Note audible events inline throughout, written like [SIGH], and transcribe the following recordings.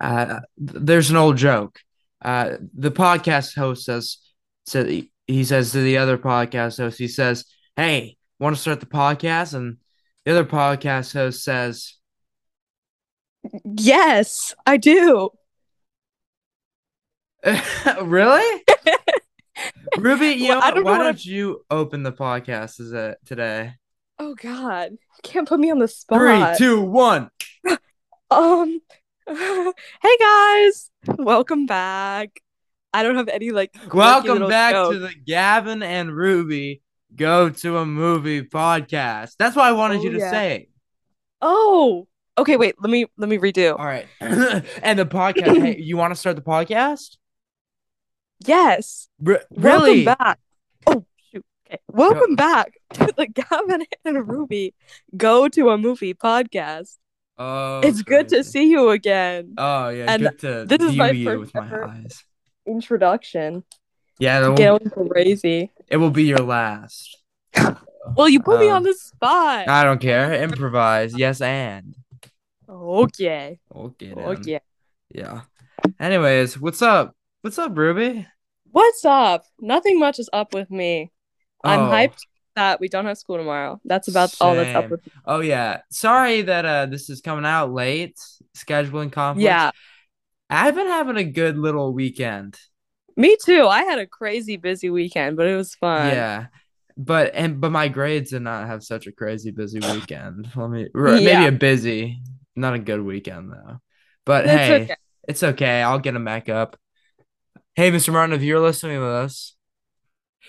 Uh, there's an old joke. Uh, the podcast host says, said he says to the other podcast host, he says, "Hey, want to start the podcast?" And the other podcast host says, Yes, I do. [LAUGHS] "Really, [LAUGHS] Ruby? You Well, know don't Why what don't you open the podcast is it today? Oh God, you can't put me on the spot. Three, two, one. [LAUGHS] Um, [LAUGHS] hey guys, welcome back. I don't have any like. Welcome back to the Gavin and Ruby go to a movie podcast. That's what I wanted Oh, you to yeah. say. Oh, okay. Wait, let me let me redo. All right. [LAUGHS] and the podcast. hey, you want to start the podcast? [CLEARS THROAT] Yes, R- really? welcome back. Oh shoot. Okay, welcome back [LAUGHS] to the Gavin and Ruby go to a movie podcast. Oh, it's good to see you again. Oh yeah, And good to this is my you first with my eyes. Introduction. Yeah, Going crazy. it will be your last. [LAUGHS] Well, you put me Um, on the spot. I don't care. Improvise. Yes, and Okay. okay. then. Okay. Yeah. Anyways, what's up? What's up, Ruby? What's up? Nothing much is up with me. I'm Oh. hyped that we don't have school tomorrow. That's about all that's up with me. Oh yeah. Sorry that uh this is coming out late. Scheduling conflicts. Yeah, I've been having a good little weekend. me too. I had a crazy busy weekend, but it was fun. yeah. But and but my grades did not have such a crazy busy [SIGHS] weekend. Let me maybe Yeah. a busy, not a good weekend though. But It's hey, okay. it's okay. I'll get them back up. Hey, Mr. Martin, if you're listening to this.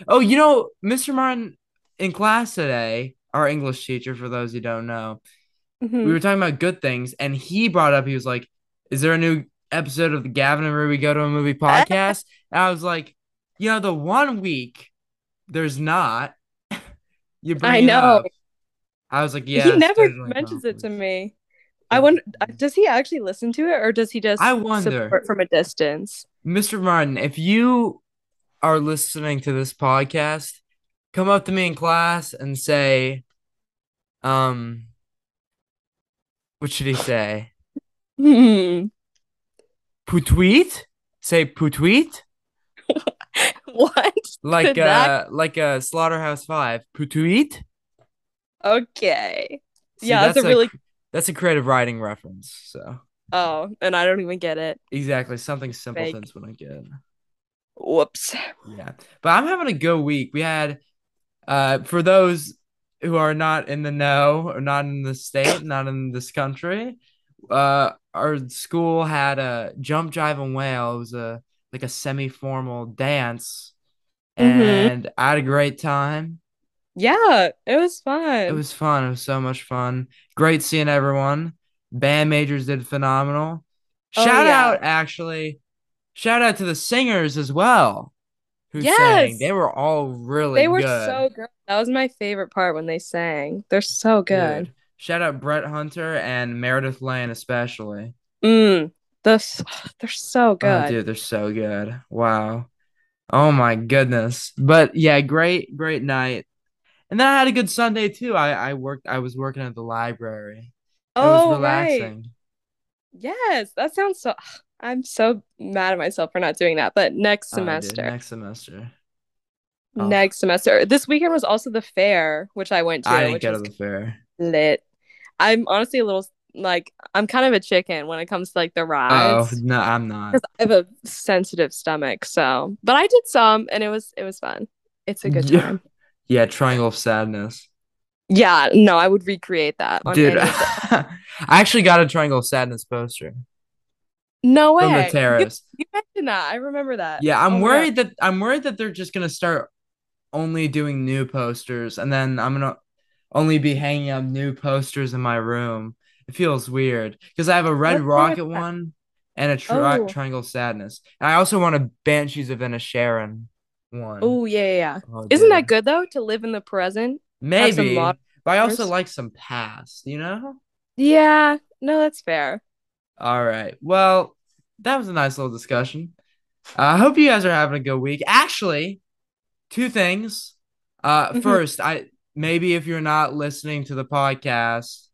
Oh, you know, Mr. Martin in class today, our English teacher, for those who don't know, Mhm. we were talking about good things, and he brought up, he was like, Is there a new episode of the Gavin and Ruby Go to a Movie [LAUGHS] podcast? and I was like, You know, the one week there's not. [LAUGHS] you bring I it know. up. I was like, Yeah. he never mentions it to me. I wonder, uh, does he actually listen to it or does he just I wonder. support from a distance? Mr. Martin, if you are listening to this podcast, come up to me in class and say, um, what should he say? [LAUGHS] Poo-tee-weet? Say poo-tee-weet? [LAUGHS] what? Like Did that- uh like a slaughterhouse five. Poo-tee-weet? Okay. See, Yeah, that's a really- that's a creative writing reference. So Oh, and I don't even get it. exactly something simple Fake. when I get. Whoops. Yeah. But I'm having a good week. We had uh for those who are not in the know or not in the state, not in this country, uh our school had a jump jive and wail. It was a like a semi-formal dance. Mhm. And I had a great time. Yeah, it was fun. It was fun. It was so much fun. Great seeing everyone. Band majors did phenomenal. Oh, Shout yeah. out, actually. Shout out to the singers as well. Who sang. Yes. They were all really they were good. so good. That was my favorite part when they sang. They're so good. Dude. Shout out Brett Hunter and Meredith Lane, especially. Mm. The, [SIGHS] they're so Oh, good. dude, they're so good. Wow. Oh my goodness. But yeah, great, great night. And then I had a good Sunday too. I, I worked I was working at the library. It oh, was relaxing. right. Yes, that sounds so. I'm so mad at myself for not doing that. But next Oh, semester, next semester. oh. next semester. This weekend was also the fair, which I went to, I didn't to the fair. lit. I'm honestly a little like I'm kind of a chicken when it comes to like the Oh rides. no, I'm not. because I have a sensitive stomach. So, but I did some, and it was it was fun. It's a good Yeah. time. Yeah, Triangle of Sadness. Yeah, no, I would recreate that. On Dude, [LAUGHS] I actually got a Triangle of Sadness poster no way. from the You, terrace. you mentioned that. I remember that. Yeah, I'm Oh worried that I'm worried that they're just gonna start only doing new posters, and then I'm gonna only be hanging up new posters in my room. It feels weird because I have a Red What's Rocket one and a tri- Oh. Triangle Sadness. And I also want a Banshees of Inisherin one. Oh yeah, yeah, yeah. Oh, Isn't that good though to live in the present? Maybe, but I also like some past. You know. Yeah, no, that's fair. All right. Well, that was a nice little discussion. Uh, I hope you guys are having a good week. Actually, two things. Uh, Mhm. first, I maybe if you're not listening to the podcast,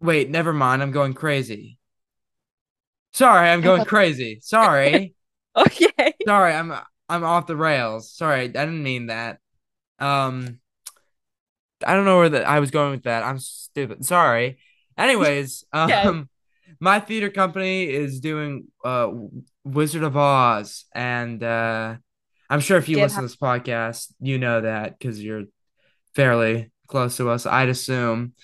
wait, never mind. I'm going crazy. Sorry, I'm going [LAUGHS] crazy. Sorry. [LAUGHS] Okay. Sorry, I'm I'm off the rails. Sorry, I didn't mean that. Um I don't know where that I was going with that. I'm stupid. Sorry. Anyways, [LAUGHS] um my theater company is doing uh Wizard of Oz and uh I'm sure if you Get listen to this podcast, you know that because you're fairly close to us, I'd assume.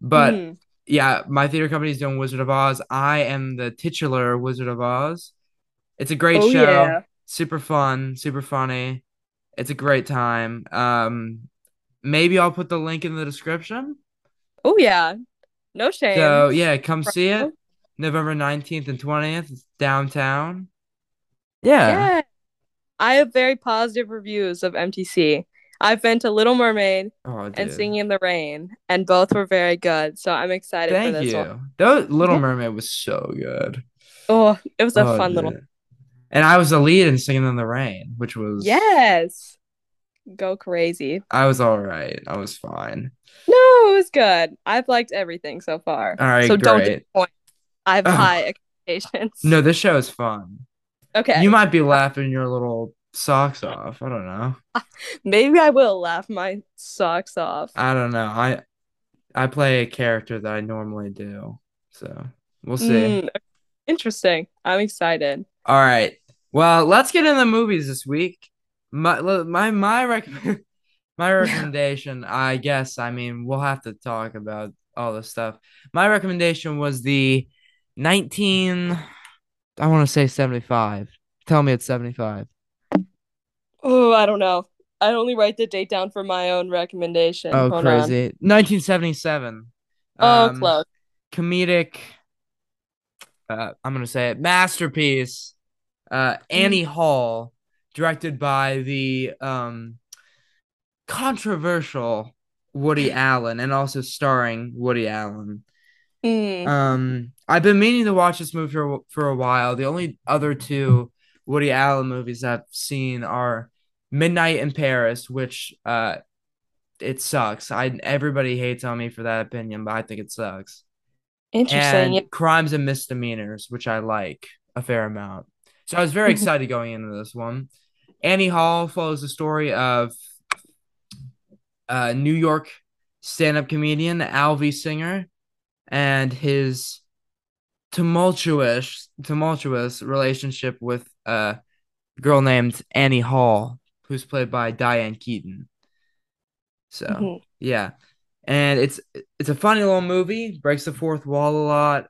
But Mhm. yeah, my theater company is doing Wizard of Oz. I am the titular Wizard of Oz. It's a great Oh show, yeah. super fun, super funny. It's a great time. Um, maybe I'll put the link in the description. Oh yeah. No shame. So yeah, come see it. November 19th and 20th. It's downtown. Yeah. Yeah. I have very positive reviews of MTC. I've been to Little Mermaid Oh, and. Singing in the Rain, and both were very good. So I'm excited for Thank this you. one. That Little Mermaid was so good. Oh, it was a Oh, fun little. And I was the lead in Singing in the Rain, which was Yes. Go crazy. I was all right. I was fine. No, it was good. I've liked everything so far. All right, so don't great. disappoint. I have Oh. high expectations. No, this show is fun. Okay. You might be laughing your little socks off. I don't know. [LAUGHS] Maybe I will laugh my socks off. I don't know. I I play a character that I normally do. So we'll see. Mm, interesting. I'm excited. All right. Well, let's get into the movies this week. My my my recommend [LAUGHS] my [LAUGHS] recommendation, I guess, I mean, we'll have to talk about all this stuff. My recommendation was the 19 I want to say 75. Tell me it's 75. Oh, I don't know. I only write the date down for my own recommendation. Oh, Hold crazy. 1977. Oh, Um, close. comedic uh, I'm gonna say it masterpiece uh Annie Hall directed by the um controversial Woody Allen and also starring Woody Allen Mm. um I've been meaning to watch this movie for, for a while the only other two Woody Allen movies I've seen are Midnight in Paris which uh it sucks I everybody hates on me for that opinion but I think it sucks Interesting. and crimes and misdemeanors, which I like a fair amount. So I was very Mhm. excited going into this one. Annie Hall follows the story of uh, New York stand-up comedian Alvy Singer and his tumultuous tumultuous relationship with a girl named Annie Hall, who's played by Diane Keaton. So Mhm. yeah, and it's it's a funny little movie. Breaks the fourth wall a lot.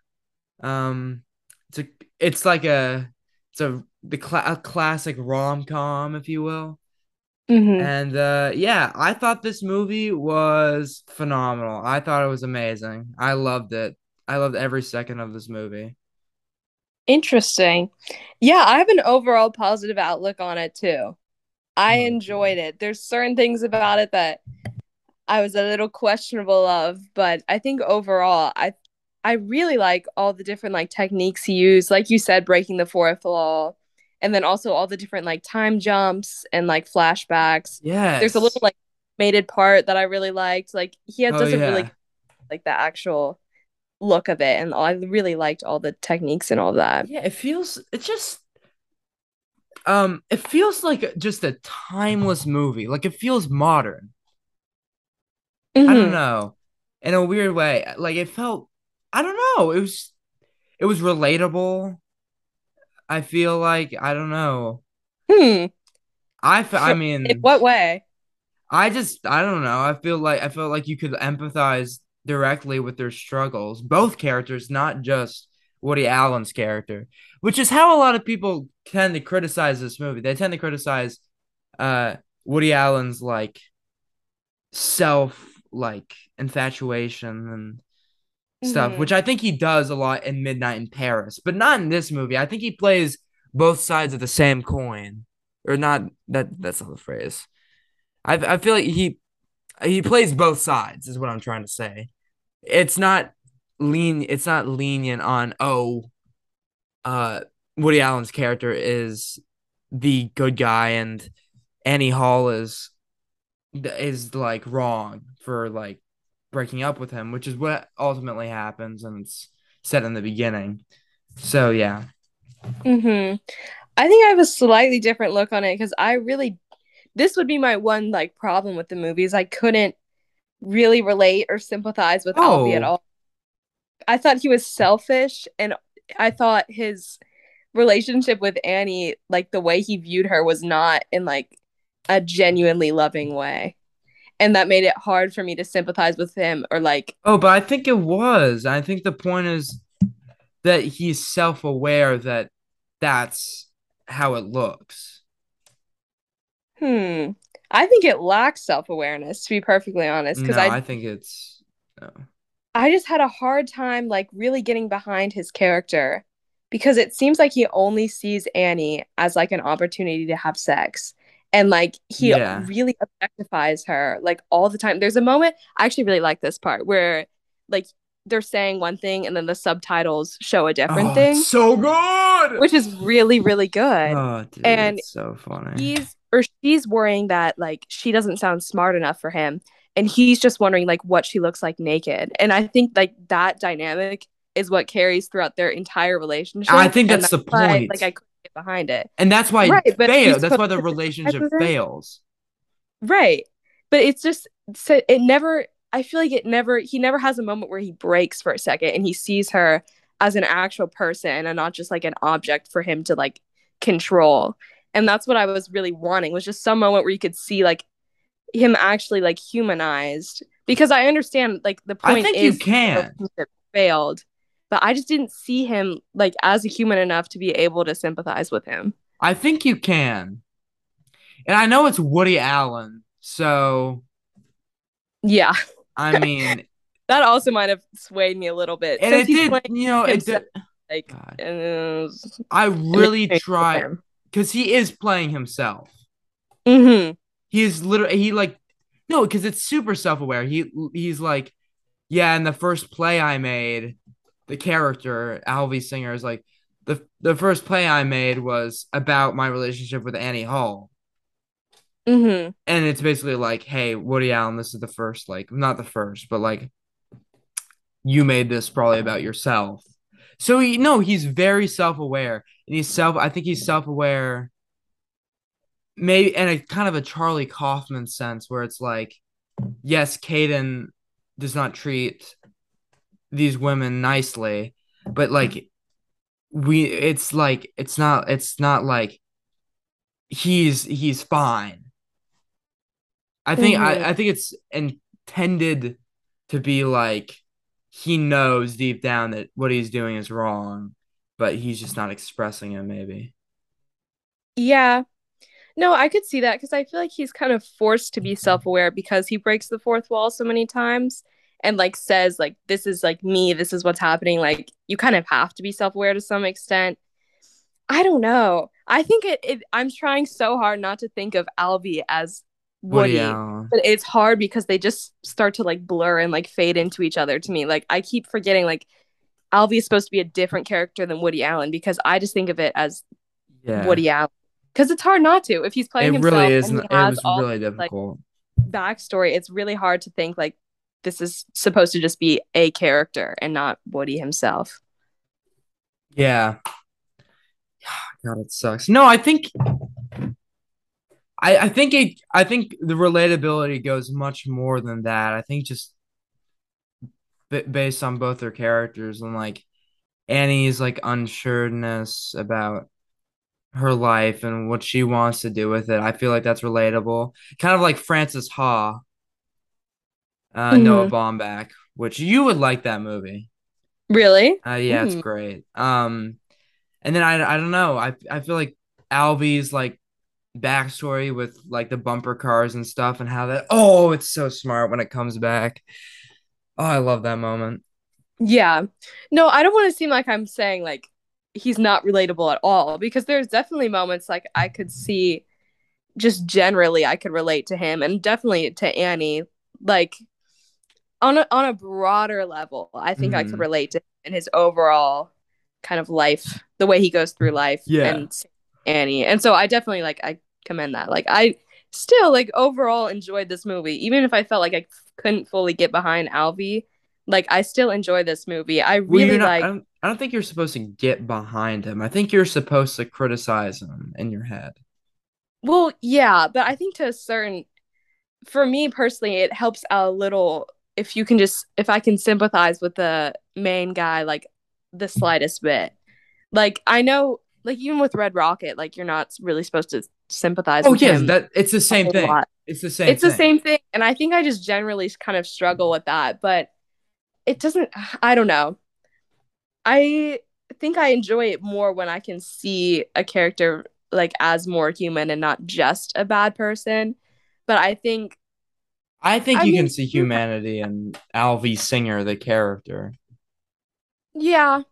Um, it's a it's like a it's a the cla- a classic rom com, if you will. Mhm. And uh, yeah, I thought this movie was phenomenal. I thought it was amazing. I loved it. I loved every second of this movie. Interesting. Yeah, I have an overall positive outlook on it too. I Oh, enjoyed it. There's certain things about it that I was a little questionable of, but I think overall I I really like all the different like techniques he used, like you said, breaking the fourth wall, and then also all the different like time jumps and like flashbacks. Yeah, There's a little like mated part that I really liked. Like he Oh, doesn't yeah. really like the actual look of it, and I really liked all the techniques and all that. Yeah, it feels it just um it feels like just a timeless movie. Like it feels modern. I don't Mhm. know. In a weird way. Like it felt I don't know. It was it was relatable. I feel like I don't know. Hmm. I fe- I mean In what way? I just I don't know. I feel like I felt like you could empathize directly with their struggles. Both characters, not just Woody Allen's character, which is how a lot of people tend to criticize this movie. They tend to criticize uh Woody Allen's like self like infatuation and stuff, Mhm. which I think he does a lot in Midnight in Paris, but not in this movie. I think he plays both sides of the same coin. Or not that that's not the phrase. I I feel like he he plays both sides is what I'm trying to say. It's not lean it's not lenient on oh uh Woody Allen's character is the good guy and Annie Hall is is like wrong for like breaking up with him, which is what ultimately happens and it's said in the beginning. So yeah. hmm I think I have a slightly different look on it because I really, this would be my one like problem with the movies. I couldn't really relate or sympathize with oh. Alvy at all. I thought he was selfish, and I thought his relationship with Annie, like the way he viewed her, was not in like a genuinely loving way. And that made it hard for me to sympathize with him or like. Oh, but I think it was. I think the point is that he's self aware that that's how it looks. Hmm. I think it lacks self awareness, to be perfectly honest. Because no, I, I think it's. No. I just had a hard time, like, really getting behind his character because it seems like he only sees Annie as like an opportunity to have sex. And like he yeah. really objectifies her like all the time. There's a moment I actually really like this part where like they're saying one thing and then the subtitles show a different oh, thing. So good. Which is really, really good. Oh, dude, and so funny. He's or she's worrying that like she doesn't sound smart enough for him. And he's just wondering like what she looks like naked. And I think like that dynamic is what carries throughout their entire relationship. I think that's, that's the why, point. like I get behind it. And that's why right, fail. That's why the relationship fails. Right. But it's just so it never I feel like it never he never has a moment where he breaks for a second and he sees her as an actual person and not just like an object for him to like control. And that's what I was really wanting was just some moment where you could see like him actually like humanized because I understand like the point I think you can failed, but I just didn't see him like as a human enough to be able to sympathize with him. I think you can. And I know it's Woody Allen, so yeah. I [LAUGHS] mean, that also might have swayed me a little bit. And it did, you know, it did. Like, uh, I really try because he is playing himself. Mm-hmm. He is literally he like no, because it's super self aware. He he's like, yeah. In the first play I made, the character Alvy Singer is like the the first play I made was about my relationship with Annie Hall. Mm-hmm. And it's basically like, hey, Woody Allen, this is the first, like, not the first, but like, you made this probably about yourself. So he, no, he's very self aware, and he's self. I think he's self aware. Maybe in a kind of a Charlie Kaufman sense, where it's like, yes, Caden does not treat these women nicely, but like, we, it's like, it's not, it's not like he's he's fine I think mm-hmm. I, I think it's intended to be like he knows deep down that what he's doing is wrong, but he's just not expressing it maybe. Yeah. No, I could see that because I feel like he's kind of forced to be self-aware because he breaks the fourth wall so many times and like says like this is like me, this is what's happening. Like you kind of have to be self-aware to some extent. I don't know. I think it, it I'm trying so hard not to think of Alvy as Woody. yeah. But it's hard because they just start to like blur and like fade into each other to me. Like I keep forgetting like Alvy is supposed to be a different character than Woody Allen because I just think of it as yeah. Woody Allen. Because it's hard not to if he's playing it himself. Really is. And he it was all really difficult. Like, backstory. It's really hard to think like this is supposed to just be a character and not Woody himself. Yeah. [SIGHS] God, it sucks. No, I think I, I think it I think the relatability goes much more than that. I think just b- based on both their characters and like Annie's like unsureness about her life and what she wants to do with it. I feel like that's relatable. Kind of like Frances Ha, uh, mm-hmm. Noah Baumbach, which you would like that movie. Really? Uh, yeah, mm. it's great. Um, and then I, I don't know. I I feel like Alvy's like backstory with like the bumper cars and stuff and how that oh it's so smart when it comes back oh i love that moment yeah no i don't want to seem like i'm saying like he's not relatable at all because there's definitely moments like i could see just generally i could relate to him and definitely to annie like on a, on a broader level i think mm-hmm. i could mm-hmm. relate to him in his overall kind of life the way he goes through life yeah. and Annie. And so I definitely like I commend that. Like I still like overall enjoyed this movie, even if I felt like I couldn't fully get behind Alvy. Like I still enjoy this movie. I really you're not. I like don't. I don't think you're supposed to get behind him. I think you're supposed to criticize him in your head. well, yeah, but I think to a certain for me personally, it helps a little if you can just if I can sympathize with the main guy like the slightest bit. Like I know like even with Red Rocket, like you're not really supposed to sympathize Oh him that it's the same thing. lot. It's the same. It's the same thing. And I think I just generally kind of struggle with that, but it doesn't I don't know. I think I enjoy it more when I can see a character like as more human and not just a bad person. But I think I think I you mean, can see humanity in Alvy Singer, the character. yeah,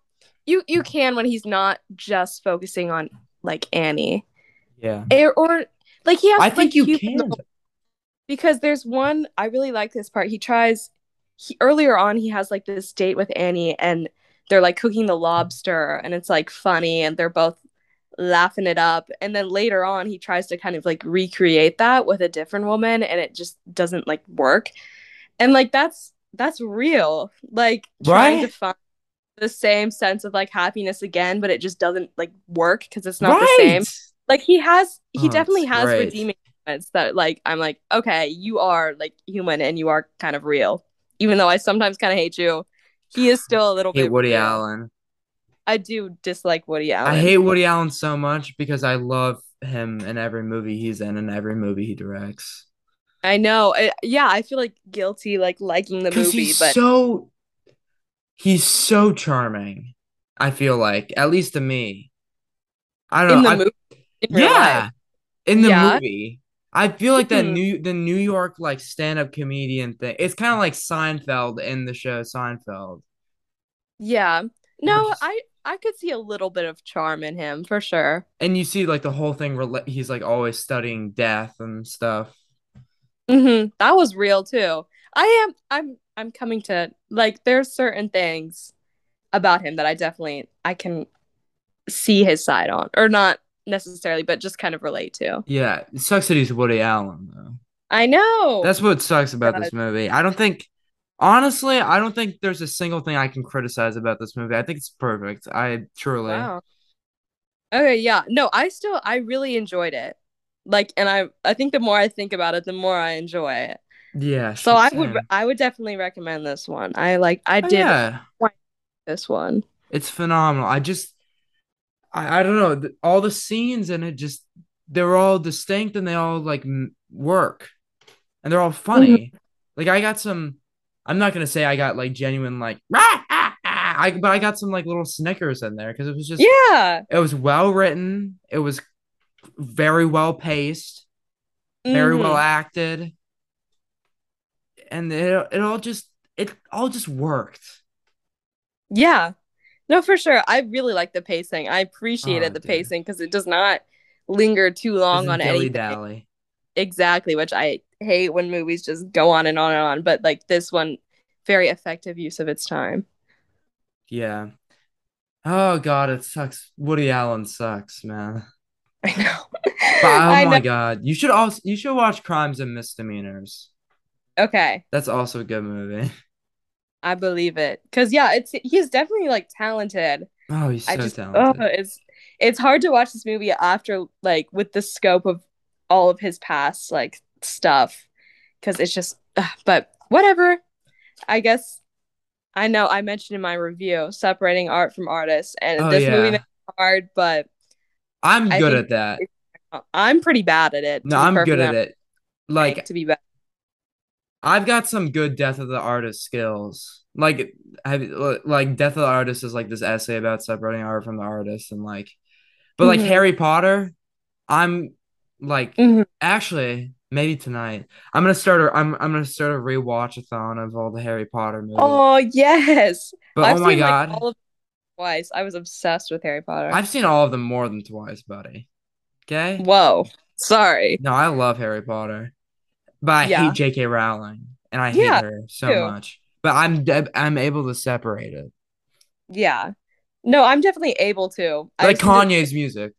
you you can when he's not just focusing on like Annie. Yeah, Or, or like he has I think you can. because there's one I really like this part. He tries he, earlier on he has like this date with Annie and they're like cooking the lobster and it's like funny and they're both laughing it up and then later on he tries to kind of like recreate that with a different woman and it just doesn't like work. And like that's that's real. Like trying to find the same sense of like happiness again but it just doesn't like work because it's not the same like he has he Oh, definitely has great. redeeming moments that like i'm like okay you are like human and you are kind of real even though i sometimes kind of hate you he is still a little hate bit Woody real. Allen. I do dislike woody allen I hate Woody Allen so much because I love him in every movie he's in and every movie he directs. i know I- yeah i feel like guilty like liking the movie he's but so he's so charming. I feel like, at least to me. I don't in know. the I- movie in yeah, life. in the Yeah. movie. I feel like that Hmm. new the New York like stand-up comedian thing. It's kind of like Seinfeld in the show Seinfeld. yeah no i i could see a little bit of charm in him for sure And you see like the whole thing rela- he's like always studying death and stuff. hmm That was real too. I am I'm I'm coming to like there's certain things about him that I definitely I can see his side on or not necessarily but just kind of relate to. Yeah, it sucks that he's Woody Allen though. I know. That's what sucks about God. this movie. I don't think honestly, I don't think there's a single thing I can criticize about this movie. I think it's perfect. I truly wow. Okay, yeah. No, I still I really enjoyed it. Like and I I think the more I think about it, the more I enjoy it. Yeah. So I would. I would definitely recommend this one. I like I Oh, did yeah. this one. It's phenomenal. I just, I, I don't know. All the scenes in it just, they're all distinct and they all like work, and they're all funny. Mm-hmm. Like I got some. I'm not gonna say I got like genuine like, "Rah, ah, ah," I but I got some like little Snickers in there because it was just, Yeah. it was well written. It was very well paced, very Mhm. well acted, and it it all just it all just worked. Yeah. No, for sure. I really like the pacing. I appreciated Oh, the dude. pacing because it does not linger too long on dally. Exactly, which I hate when movies just go on and on and on. But like this one, very effective use of its time. Yeah. Oh God, it sucks. Woody Allen sucks, man. [LAUGHS] I know. But oh I my know. God, you should also you should watch Crimes and Misdemeanors. Okay, That's also a good movie. I believe it. Cause yeah, it's he's definitely like talented. Oh, he's so I just oh, talented. it's it's hard to watch this movie after like with the scope of all of his past like stuff because it's just ugh, but whatever i guess i know i mentioned in my review separating art from artists and Oh, this yeah. movie hard but I'm I good at that. i'm pretty bad at it No, I'm good at it. Like to be bad I've got some good Death of the Artist skills. Like have like Death of the Artist is like this essay about separating art from the artist and like but like Mhm. Harry Potter, I'm like Mhm. actually maybe tonight. I'm gonna start a I'm I'm gonna start a rewatch-a-thon of all the Harry Potter movies. oh yes but i've oh my seen god. like all of them twice i was obsessed with harry potter I've seen all of them more than twice, buddy. Okay? whoa sorry No, I love Harry Potter. But I Yeah. hate J.K. Rowling and I Yeah, hate her so too. much. But I'm de- I'm able to separate it. yeah no i'm definitely able to Like I've the- Kanye's music.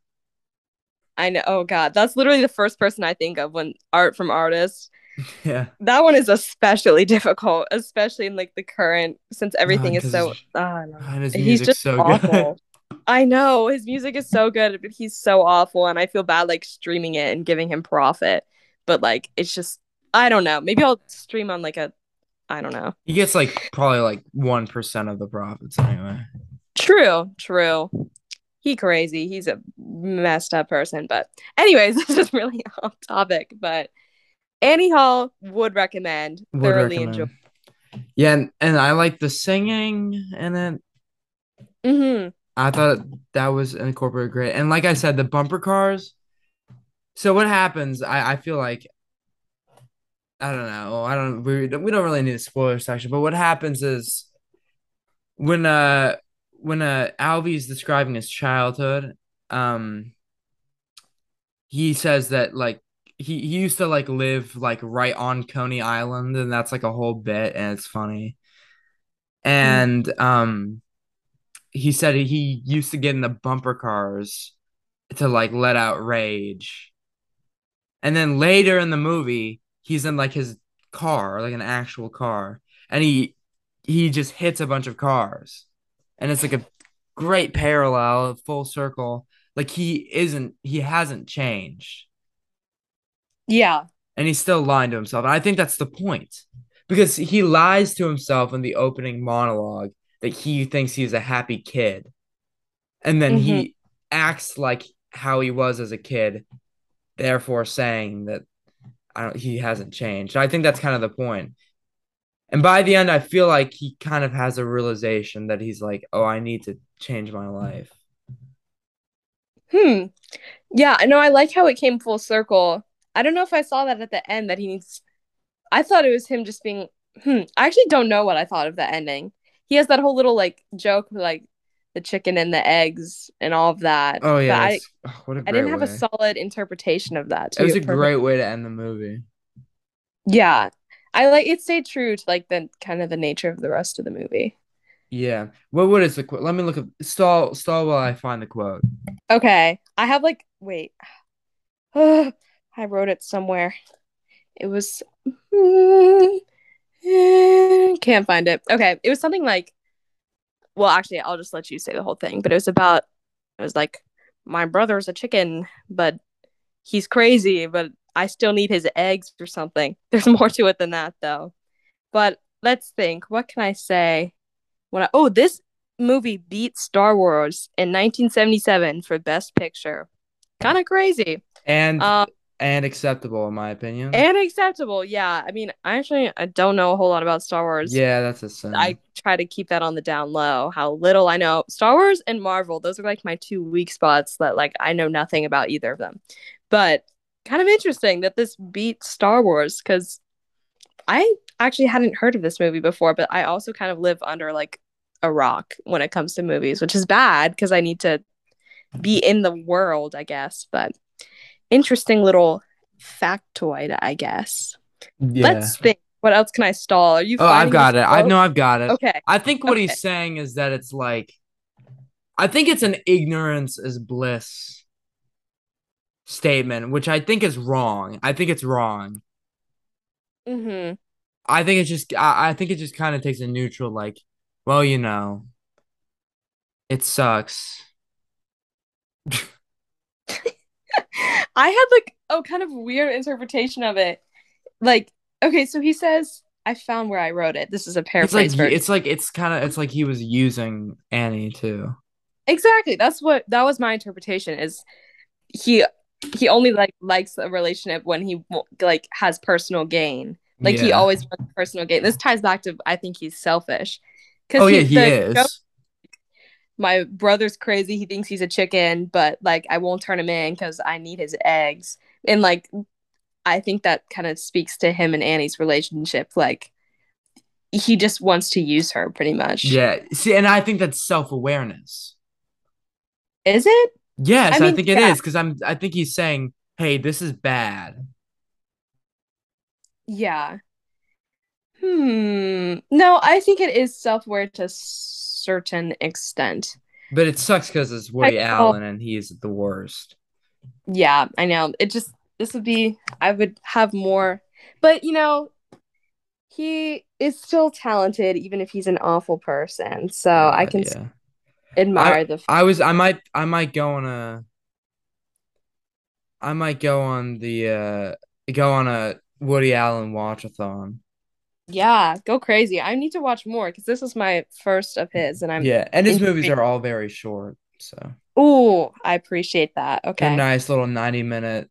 I know. Oh God, that's literally the first person I think of when art from artists. [LAUGHS] Yeah. That one is especially [LAUGHS] difficult, especially in like the current since everything is so don't know. His he's just so awful. good. [LAUGHS] I know his music is so good, but he's so awful, and I feel bad like streaming it and giving him profit. But like, it's just I don't know. Maybe I'll stream on like a I don't know. He gets like probably like one percent of the profits anyway. True, true. He crazy. He's a messed up person. But anyways, [LAUGHS] this is really off topic. But Annie Hall would recommend. Would thoroughly recommend. enjoy. Yeah, and, and I like the singing in it. hmm I thought that was incorporated great. And like I said, the bumper cars. So what happens? I, I feel like I don't know. I don't we, we don't really need a spoiler section, but what happens is when uh when uh is describing his childhood, um he says that like he, he used to like live like right on Coney Island and that's like a whole bit and it's funny. And um he said he used to get in the bumper cars to like let out rage. And then later in the movie, he's in like his car, like an actual car, and he he just hits a bunch of cars. And it's like a great parallel, full circle. Like he isn't he hasn't changed. Yeah. And he's still lying to himself. And I think that's the point. Because he lies to himself in the opening monologue that he thinks he's a happy kid. And then he mm-hmm. acts like how he was as a kid, therefore saying that I don't he hasn't changed. I think that's kind of the point. And by the end, I feel like he kind of has a realization that he's like, oh, I need to change my life. Hmm. Yeah, I know. I like how it came full circle. I don't know if I saw that at the end that he needs. I thought it was him just being. Hmm. I actually don't know what I thought of the ending. He has that whole little like joke, like the chicken and the eggs and all of that. Oh yeah, I, oh, what a I didn't have a solid interpretation of that. It was a perfect- great way to end the movie. Yeah, I like it. Stayed true to like the kind of the nature of the rest of the movie. Yeah. What what is the quote? Let me look up stall stall while I find the quote. Okay, I have like wait, [SIGHS] I wrote it somewhere. It was [SIGHS] can't find it. Okay, it was something like, well, actually, I'll just let you say the whole thing. But it was about, it was like, my brother's a chicken, but he's crazy, but I still need his eggs or something. [LAUGHS] There's more to it than that, though. But let's think. What can I say? When I, oh, this movie beat Star Wars in 1977 for Best Picture. Kind of crazy. And Um, and acceptable in my opinion. and acceptable. Yeah. I mean, I actually I don't know a whole lot about Star Wars. yeah, that's a sin. I try to keep that on the down low. How little I know. Star Wars and Marvel, those are like my two weak spots that like I know nothing about either of them. But kind of interesting that this beat Star Wars because I actually hadn't heard of this movie before, but I also kind of live under like a rock when it comes to movies, which is bad because I need to be in the world, I guess. But interesting little factoid, I guess. yeah. Let's think. What else can I stall? Are you? oh, I've got it. I know I've got it. Okay. I think what Okay. he's saying is that it's like I think it's an ignorance is bliss statement, which I think is wrong. I think it's wrong. Mm-hmm. I think it's just I, I think it just kind of takes a neutral like, well, you know, it sucks. [LAUGHS] I had like a kind of weird interpretation of it. Like, okay, so he says, I found where I wrote it. This is a It's like paraphrase it's like it's kind of it's like he was using Annie too. Exactly. That's what that was my interpretation is he he only like likes a relationship when he like has personal gain. Like he always wants personal gain. This ties back to I think he's selfish. Oh yeah, he is. my brother's crazy. He thinks he's a chicken, but like I won't turn him in cuz I need his eggs. And like I think that kind of speaks to him and Annie's relationship like he just wants to use her pretty much. Yeah. See, and I think that's self-awareness. Is it? Yes, I, I think it is yeah. because I'm. I think he's saying, "Hey, this is bad." Yeah. Hmm. No, I think it is self-aware to a certain extent. But it sucks because it's Woody I- Allen and he's the worst. Yeah, I know. It just this would be I would have more but you know, he is still talented, even if he's an awful person. So Uh, I can yeah. Admire I the. I was I might I might go on a I might go on the uh go on a Woody Allen watch-a-thon. Yeah, go crazy. I need to watch more because this is my first of his, and I'm. Yeah, and his movies are all very short, so Oh, I appreciate that. Okay. nice little 90 minute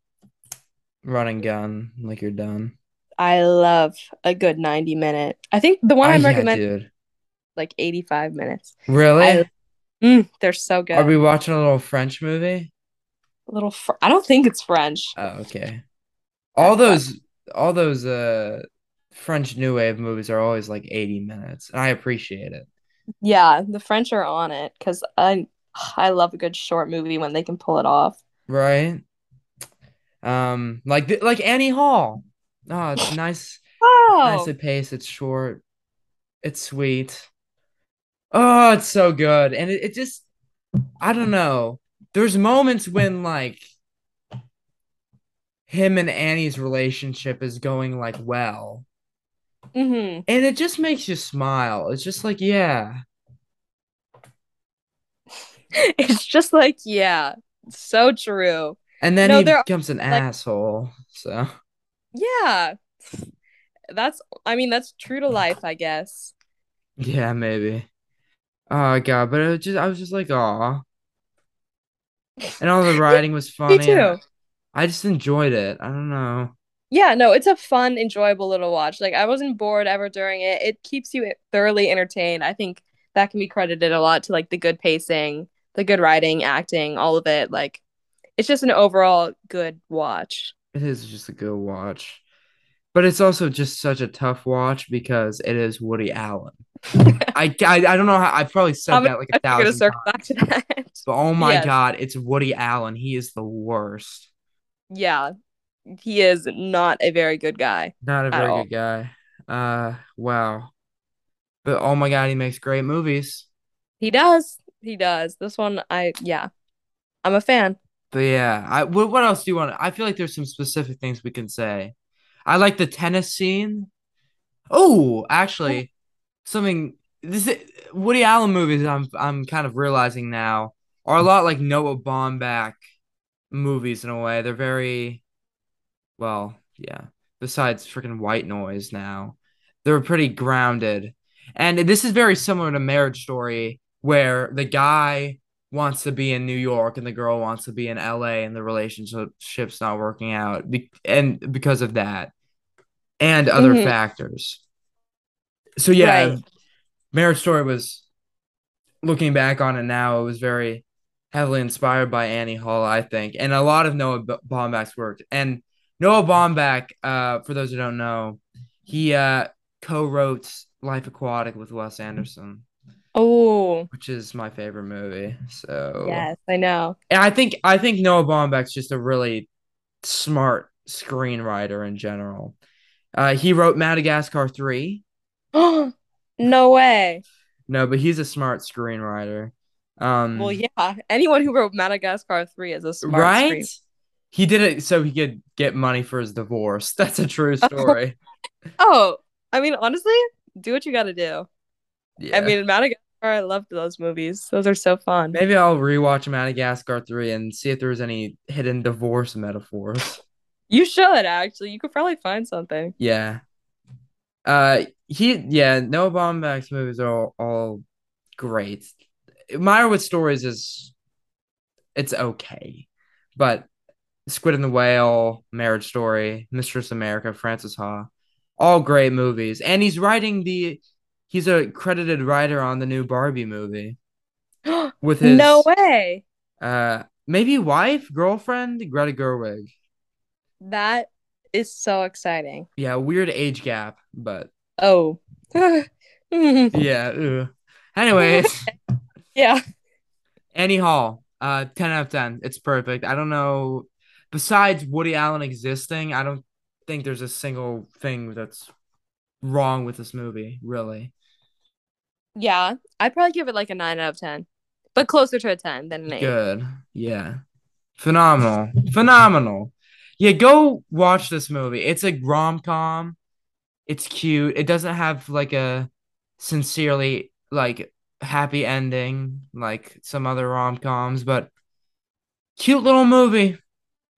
run and gun like you're done. I love a good 90 minute. I think the one Oh I'm yeah, recommending like 85 minutes. Really? I- Mm, they're so good. Are we watching a little French movie? a little fr- I don't think it's French. Oh, okay. All those all those uh French New Wave movies are always like 80 minutes, and I appreciate it. Yeah, the French are on it because I I love a good short movie when they can pull it off. Right? Um, like th- like Annie Hall. Oh, it's [GASPS] nice, Oh, nicely paced. It's short. It's sweet. Oh, it's so good, and it, it just I don't know. There's moments when like him and Annie's relationship is going like well, hmm and it just makes you smile. It's just like yeah. [LAUGHS] It's just like yeah, so true. And then No, he becomes an like- asshole. So Yeah, that's I mean that's true to life, I guess. [LAUGHS] yeah, maybe. Oh god, but it was just I was just like, aw. And all the [LAUGHS] writing was funny. Me too. I just enjoyed it. I don't know. Yeah, no, it's a fun, enjoyable little watch. Like I wasn't bored ever during it. It keeps you thoroughly entertained. I think that can be credited a lot to like the good pacing, the good writing, acting, all of it. Like it's just an overall good watch. It is just a good watch. But it's also just such a tough watch because it is Woody Allen. I, I, I don't know how I've probably said many that like a times are gonna thousand circle times. back to that? But oh my Yes. god, it's Woody Allen. He is the worst. yeah, he is not a very good guy. Not a very good guy. Uh wow. But oh my god, he makes great movies. He does. He does. This one, I yeah, I'm a fan. But yeah, I what, what else do you want? I feel like there's some specific things we can say. I like the tennis scene. Oh, actually, something this Woody Allen movies I'm I'm kind of realizing now are a lot like Noah Baumbach movies in a way. They're very well, yeah. Besides freaking white noise now, they're pretty grounded. And this is very similar to Marriage Story, where the guy wants to be in New York and the girl wants to be in LA and the relationship's not working out be- and because of that and other Mhm. factors. So yeah, Right. Marriage Story was looking back on it now, it was very heavily inspired by Annie Hall, I think, and a lot of Noah Baumbach's work. And Noah Baumbach, uh, for those who don't know, he uh co-wrote Life Aquatic with Wes Anderson, Oh which is my favorite movie. So yes, I know. and I think I think Noah Baumbach's just a really smart screenwriter in general. Uh, he wrote Madagascar 3. [GASPS] no way. No, but he's a smart screenwriter. Um, Well, yeah. Anyone who wrote Madagascar 3 is a smart right? screen. He did it so he could get money for his divorce. [LAUGHS] That's a true story. Oh, I mean, honestly, do what you got to do. Yeah. I mean, Madagascar, I loved those movies. Those are so fun. maybe I'll rewatch Madagascar 3 and see if there's any hidden divorce metaphors. You should actually. You could probably find something. Yeah. Uh he yeah, Noah Baumbach's movies are all, all great. Meyerowitz Stories is it's okay. But Squid and the Whale, Marriage Story, Mistress America, Frances Ha, all great movies. And he's writing the he's a credited writer on the new Barbie movie [GASPS] with his no way. uh maybe wife, girlfriend, Greta Gerwig. That is so exciting. Yeah, weird age gap, but Oh. [LAUGHS] yeah. ugh. Anyways, [LAUGHS] yeah. Annie Hall, uh, ten out of ten. It's perfect. I don't know. Besides Woody Allen existing, I don't think there's a single thing that's wrong with this movie. Really, Yeah. I'd probably give it like a 9 out of 10. But closer to a 10 than an 8. good. Yeah, phenomenal, phenomenal. Yeah, go watch this movie. It's a rom com. It's cute. It doesn't have like a sincerely like happy ending like some other rom coms, but cute little movie.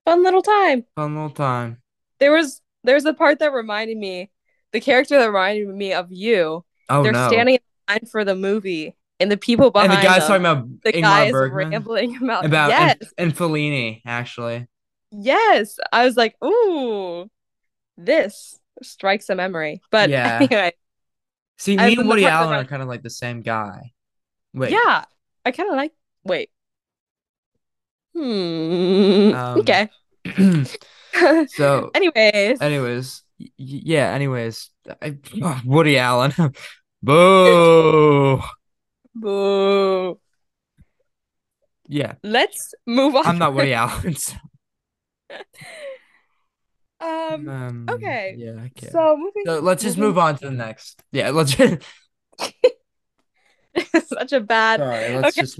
Fun little time. Fun little time. There was there's a part that reminded me, the character that reminded me of you. Oh They're no. standing in line for the movie, and the people behind and the guy's them, talking about the Ingmar guy is Bergman. rambling about, about yes, and, and Fellini actually. yes. I was like, ooh, this strikes a memory. But [LAUGHS] Yeah. anyway, See, me and Woody Allen are kind of like the same guy. Wait. yeah, I kind of like. Wait. Hmm. Um, okay. [CLEARS THROAT] [LAUGHS] so, Anyways, anyways, y- yeah. Anyways, I, oh, [SIGHS] Woody Allen. [LAUGHS] Boo. boo. Yeah, Let's move on. I'm not Woody Allen. so, Um. um, okay, Yeah. Okay. So moving. So let's just move on to the next. Yeah. Let's. Sorry. [LAUGHS] such a bad Let's Okay. just.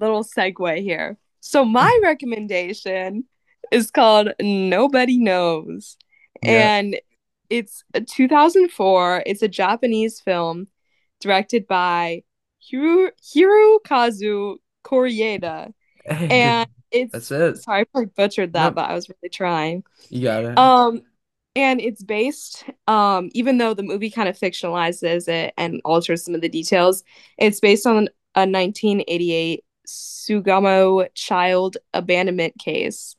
little segue here. So my [LAUGHS] recommendation is called Nobody Knows. Yeah. And it's a 2004. It's a Japanese film directed by Hiru- Hirokazu Kore-eda. [LAUGHS] And it's That's it. sorry I butchered that, but I was really trying. You got it. Um, and it's based, um, even though the movie kind of fictionalizes it and alters some of the details, it's based on a 1988 Sugamo child abandonment case.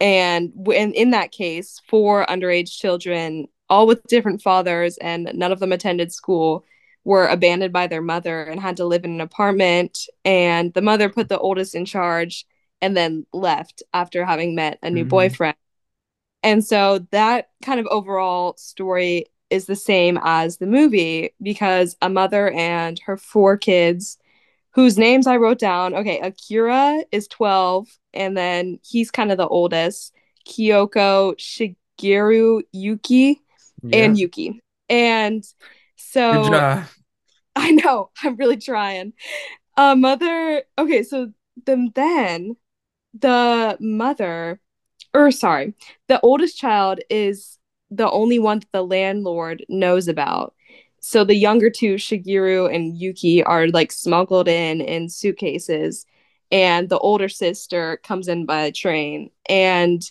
And when in that case, four underage children, all with different fathers, and none of them attended school, were abandoned by their mother and had to live in an apartment. And the mother put the oldest in charge and then left after having met a new Mhm. boyfriend. And so that kind of overall story is the same as the movie because a mother and her four kids, whose names I wrote down. Okay, Akira is 12, and then he's kind of the oldest. Kyoko, Shigeru, Yuki, and Yuki. And so I know. I'm really trying. Uh, mother. Okay, so the, then the mother, or sorry, the oldest child is the only one that the landlord knows about. So the younger two, Shigeru and Yuki, are like smuggled in in suitcases, and the older sister comes in by train. And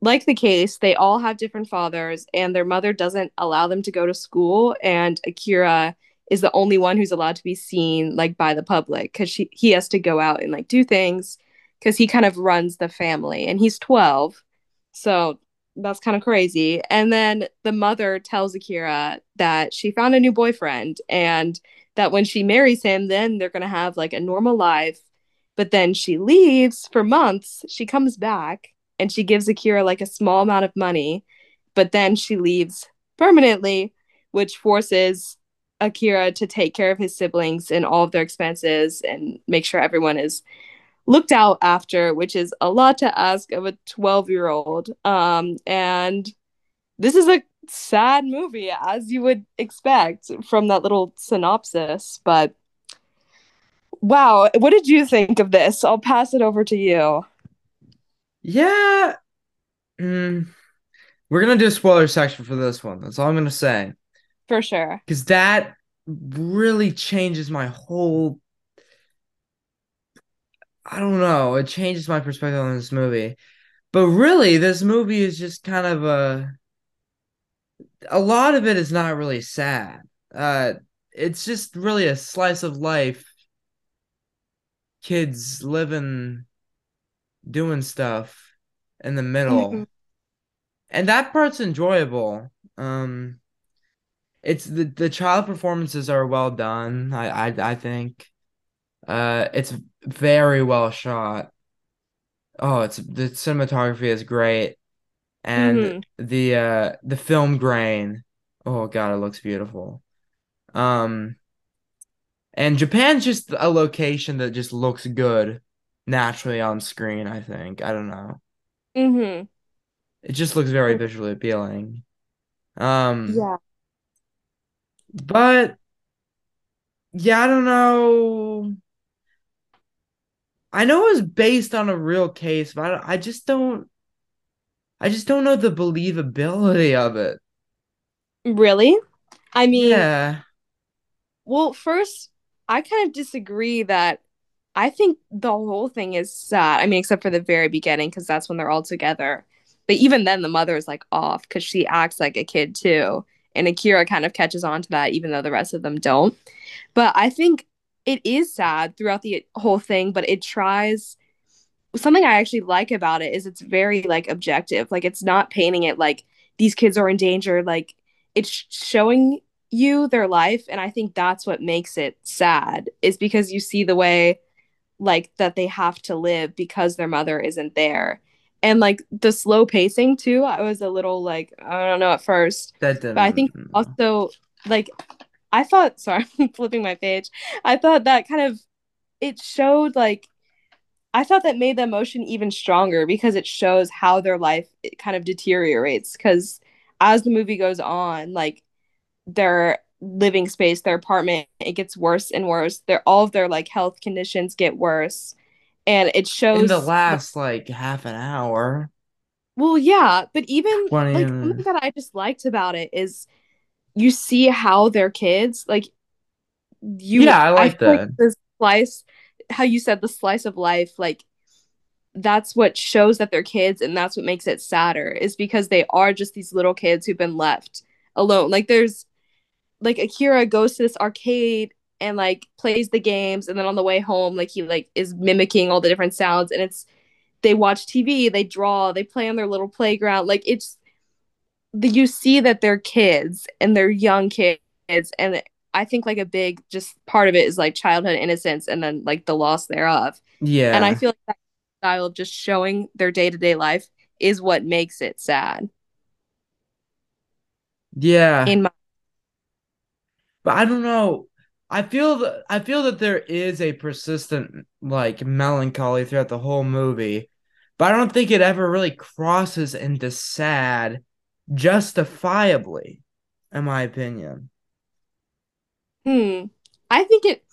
like the case, they all have different fathers, and their mother doesn't allow them to go to school. And Akira is the only one who's allowed to be seen like by the public because she he has to go out and like do things because he kind of runs the family and he's 12 so that's kind of crazy. And then the mother tells akira that she found a new boyfriend and that when she marries him then they're going to have like a normal life. But then she leaves for months she comes back and she gives akira like a small amount of money but then she leaves permanently which forces Akira to take care of his siblings and all of their expenses and make sure everyone is looked out after, which is a lot to ask of a 12 year old. Um, and this is a sad movie, as you would expect from that little synopsis. But wow, what did you think of this? I'll pass it over to you. Yeah. Mm, we're gonna do a spoiler section for this one. That's all I'm gonna say. For sure. Because that really changes my whole. I don't know. It changes my perspective on this movie. But really, this movie is just kind of a. A lot of it is not really sad. Uh, it's just really a slice of life. Kids living, doing stuff in the middle. Mhm. And that part's enjoyable. Um, it's the the child performances are well done. I I I think. Uh, it's very well shot. Oh, it's the cinematography is great, and Mhm. the uh the film grain. Oh God, it looks beautiful. Um, and Japan's just a location that just looks good naturally on screen. I think. I don't know. Mhm. It just looks very visually appealing. Um, Yeah. But yeah, I don't know. I know it was based on a real case, but I, I just don't. I just don't know the believability of it. Really? I mean, Yeah. well, first, I kind of disagree that I think the whole thing is sad. I mean, except for the very beginning, because that's when they're all together. But even then, the mother is like off because she acts like a kid too. And Akira kind of catches on to that, even though the rest of them don't. But I think it is sad throughout the whole thing, but it tries something I actually like about it is it's very like objective. Like it's not painting it like these kids are in danger. Like it's showing you their life, and I think that's what makes it sad. Is because you see the way like that they have to live because their mother isn't there. And like the slow pacing too, I was a little like I don't know at first, That but I think didn't. also like I thought [LAUGHS] sorry, I'm flipping my page. I thought that kind of it showed like I thought that made the emotion even stronger because it shows how their life it kind of deteriorates. Because as the movie goes on, like their living space, their apartment, it gets worse and worse. Their all of their like health conditions get worse, and it shows in the last like half an hour, Well, yeah, but even 20 like something that I just liked about it is you see how their kids like you. Yeah, I like like that. the slice, how you said the slice of life, like that's what shows that they're kids and that's what makes it sadder is because they are just these little kids who've been left alone like there's like akira goes to this arcade and like plays the games and then on the way home like he like is mimicking all the different sounds and it's they watch tv they draw they play on their little playground like it's you see that they're kids and they're young kids and i think like a big just part of it is like childhood innocence and then like the loss thereof Yeah. and I feel like that style of just showing their day to day life is what makes it sad. Yeah. In my But I don't know. I feel that I feel that there is a persistent like melancholy throughout the whole movie, but I don't think it ever really crosses into sad justifiably, in my opinion. hmm, I think it.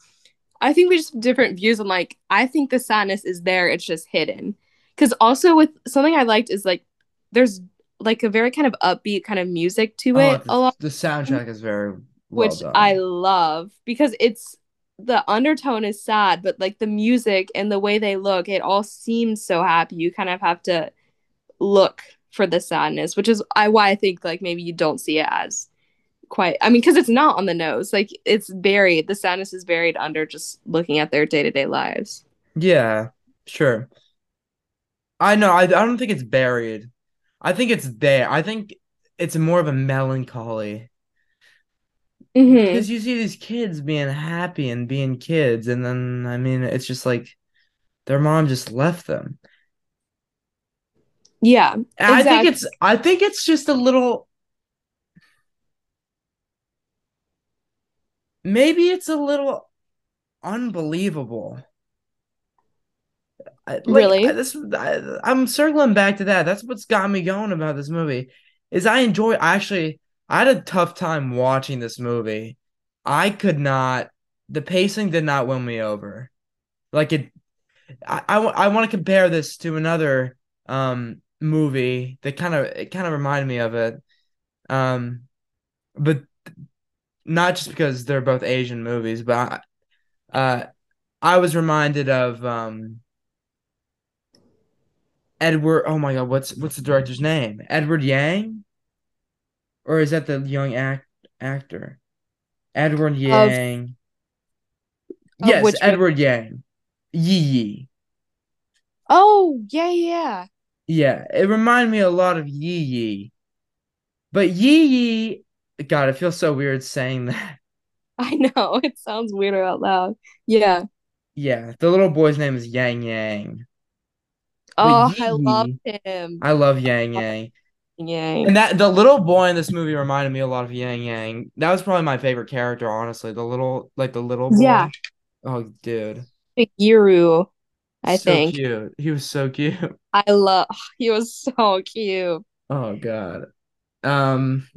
I think we just have different views on like. I think the sadness is there. It's just hidden. Because also with something I liked is like there's like a very kind of upbeat kind of music to Oh, it the, a lot, the soundtrack is very well which I love because it's the undertone is sad, but like the music and the way they look, it all seems so happy. You kind of have to look for the sadness, which is I why I think like maybe you don't see it as quite. I mean, because it's not on the nose. Like it's buried. The sadness is buried under just looking at their day to day lives. Yeah, sure. I know. I, I don't think it's buried. I think it's there. I think it's more of a melancholy. hmm Because you see these kids being happy and being kids, and then I mean, it's just like their mom just left them. Yeah, And I think it's I think it's just a little maybe it's a little unbelievable. I, like I, Really. this I, I'm circling back to that. That's what's got me going about this movie. Is I enjoy actually I had a tough time watching this movie. I could not the pacing did not win me over. Like it I, I, I want to compare this to another um movie that kind of it kind of reminded me of it. Um, but not just because they're both Asian movies, but I, uh, I was reminded of um Edward. Oh my God, what's what's the director's name? Edward Yang, or is that the young act actor? Edward Yang. of Yes, movie? Edward Yang. Yi Yi. Oh yeah yeah. Yeah, it reminded me a lot of Yi Yi. But Yi Yi, God, it feels so weird saying [LAUGHS] that. I know [LAUGHS] it sounds weirder out loud. Yeah. Yeah, the little boy's name is Yang Yang. Oh, I love him. I love Yang Yang. Yang. And that the little boy in this movie reminded me a lot of Yang Yang. That was probably my favorite character, honestly. The little like the little Yeah. Oh, dude. Giru, I So think. cute. He was so cute. [LAUGHS] I love [LAUGHS] he was so cute. Oh God. Um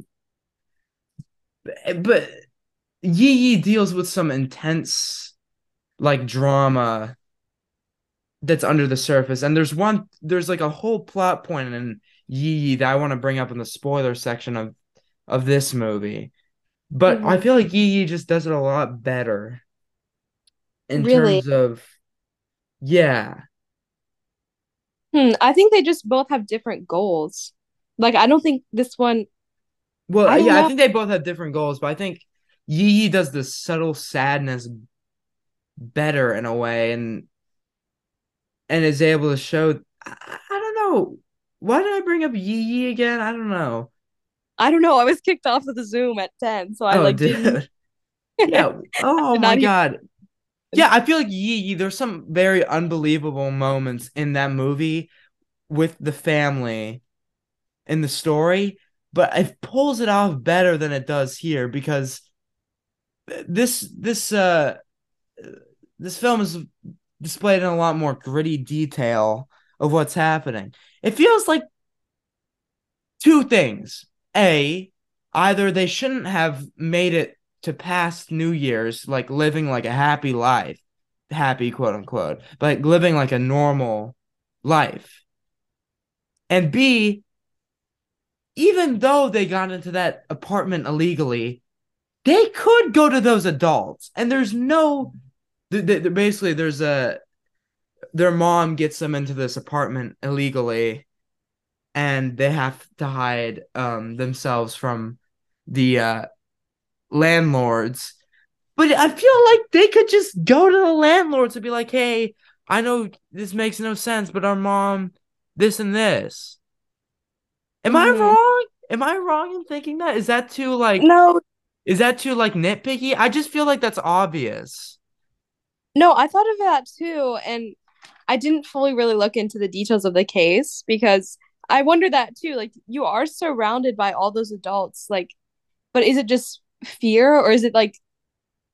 but Yi Yi deals with some intense like drama that's under the surface. And there's one there's like a whole plot point in Yi that I want to bring up in the spoiler section of of this movie. But I Mhm. feel like Yi just does it a lot better in Really? terms of yeah. Hmm, I think they just both have different goals. Like I don't think this one Well, I yeah, I think they both have different goals, but I think Yi does the subtle sadness better in a way and and is able to show I, I don't know. Why did I bring up Yi again? I don't know. I don't know. I was kicked off of the Zoom at 10, so I Oh, like didn't. [LAUGHS] Yeah. [LAUGHS] Oh my God. Yeah, I feel like there's some very unbelievable moments in that movie with the family in the story, but it pulls it off better than it does here because this this uh this film is displayed in a lot more gritty detail of what's happening. It feels like two things. A, either they shouldn't have made it to past New Year's like living like a happy life, happy quote unquote, but like living like a normal life. And B, even though they got into that apartment illegally, they could go to those adults. And there's no th- th- basically there's a their mom gets them into this apartment illegally and they have to hide um themselves from the uh landlords. But i feel like they could just go to the landlords and be like hey i know this makes no sense but our mom this and this. Am i Mhm. wrong? Am i wrong in thinking that? Is that too like No, is that too like nitpicky? I just feel like that's obvious. No, I thought of that too, and I didn't fully really look into the details of the case because I wonder that too. Like you are surrounded by all those adults, like, but is it just fear or is it like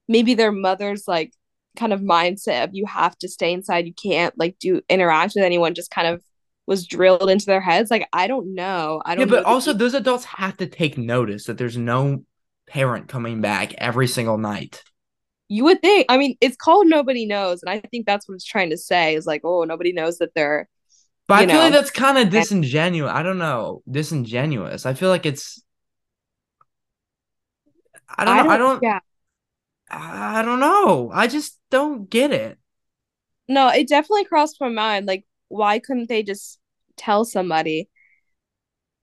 maybe their mother's like kind of mindset of you have to stay inside, you can't like do interact with anyone, just kind of was drilled into their heads. Like I don't know. I don't but know the also de- those adults have to take notice that there's no parent coming back every single night you would think. I mean, it's called Nobody Knows, and I think that's what it's trying to say is like, oh, nobody knows that they're, But I feel like that's kind of disingenuous. I don't know, disingenuous. I feel like it's. I don't I know. I don't don't. yeah. I don't know. I just don't get it. No, it definitely crossed my mind. Like, why couldn't they just tell somebody?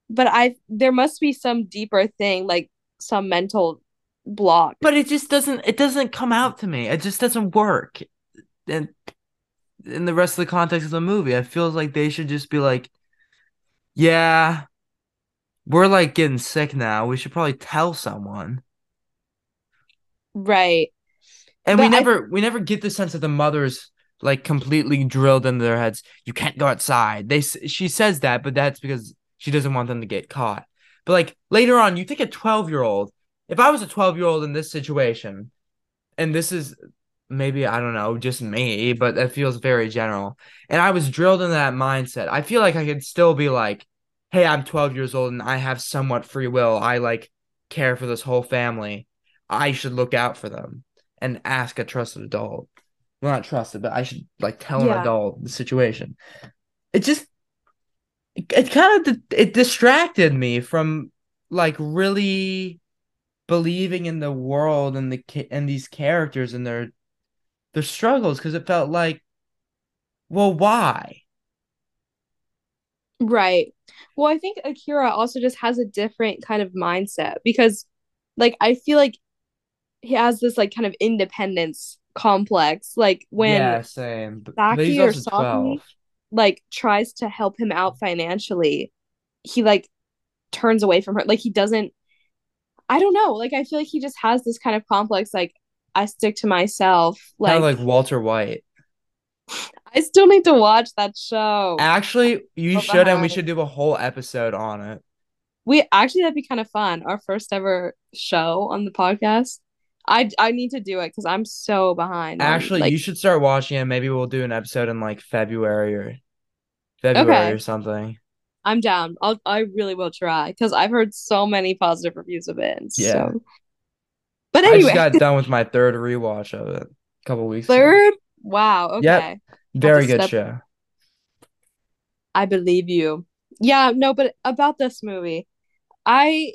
But I there must be some deeper thing, like some mental block. But it just doesn't. It doesn't come out to me. It just doesn't work. And in the rest of the context of the movie, it feels like they should just be like, "Yeah, we're like getting sick now. We should probably tell someone." Right. And we But I never we never get the sense that the mother's like completely drilled into their heads. You can't go outside. They she says that, but that's because she doesn't want them to get caught. But like later on, you think a 12-year-old, if I was a 12-year-old in this situation, and this is maybe I don't know, just me, but that feels very general. And I was drilled into that mindset. I feel like I could still be like, "Hey, I'm 12 years old and I have somewhat free will. I like care for this whole family. I should look out for them and ask a trusted adult. Well, not trusted, but I should like tell an adult the situation." It just it, it kind of it distracted me from like really believing in the world and the and these characters and their their struggles because it felt like, well, why? Right. Well, I think Akira also just has a different kind of mindset because like I feel like he has this like kind of independence complex. Like when Yeah, same. But, Saki or Saki like tries to help him out financially, he like turns away from her. Like he doesn't I don't know. Like I feel like he just has this kind of complex like I stick to myself. Kind of Like like Walter White. I still need to watch that show. Actually, you so should, and we should do a whole episode on it. We actually that'd be kind of fun. Our first ever show on the podcast. I I need to do it because I'm so behind. Actually, like you should start watching it. Maybe we'll do an episode in like February or February Okay. or something. I'm down. I'll I really will try because I've heard so many positive reviews of it. Yeah. So, but anyway, I just got done with my [LAUGHS] third rewatch of it a couple weeks ago. third. Wow. Yep. Okay. Very good step- show. I believe you. Yeah, no, but about this movie, I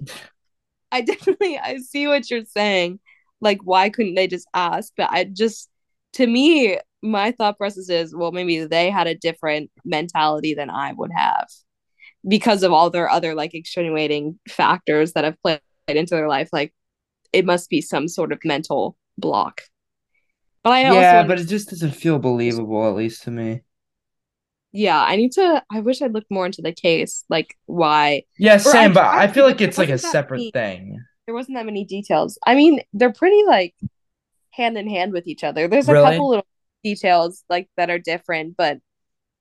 I [LAUGHS] definitely I see what you're saying. Like, why couldn't they just ask? But I just to me, my thought process is, well, maybe they had a different mentality than I would have because of all their other like extenuating factors that have played into their life. Like, it must be some sort of mental block. But I Yeah, also but it just doesn't feel believable, at least to me. yeah, I need to. I wish I'd looked more into the case, like why. Yeah, I same, but I feel like it's like a separate many. thing. There wasn't that many details. I mean, they're pretty like hand in hand with each other. There's a Really? couple little details like that are different, but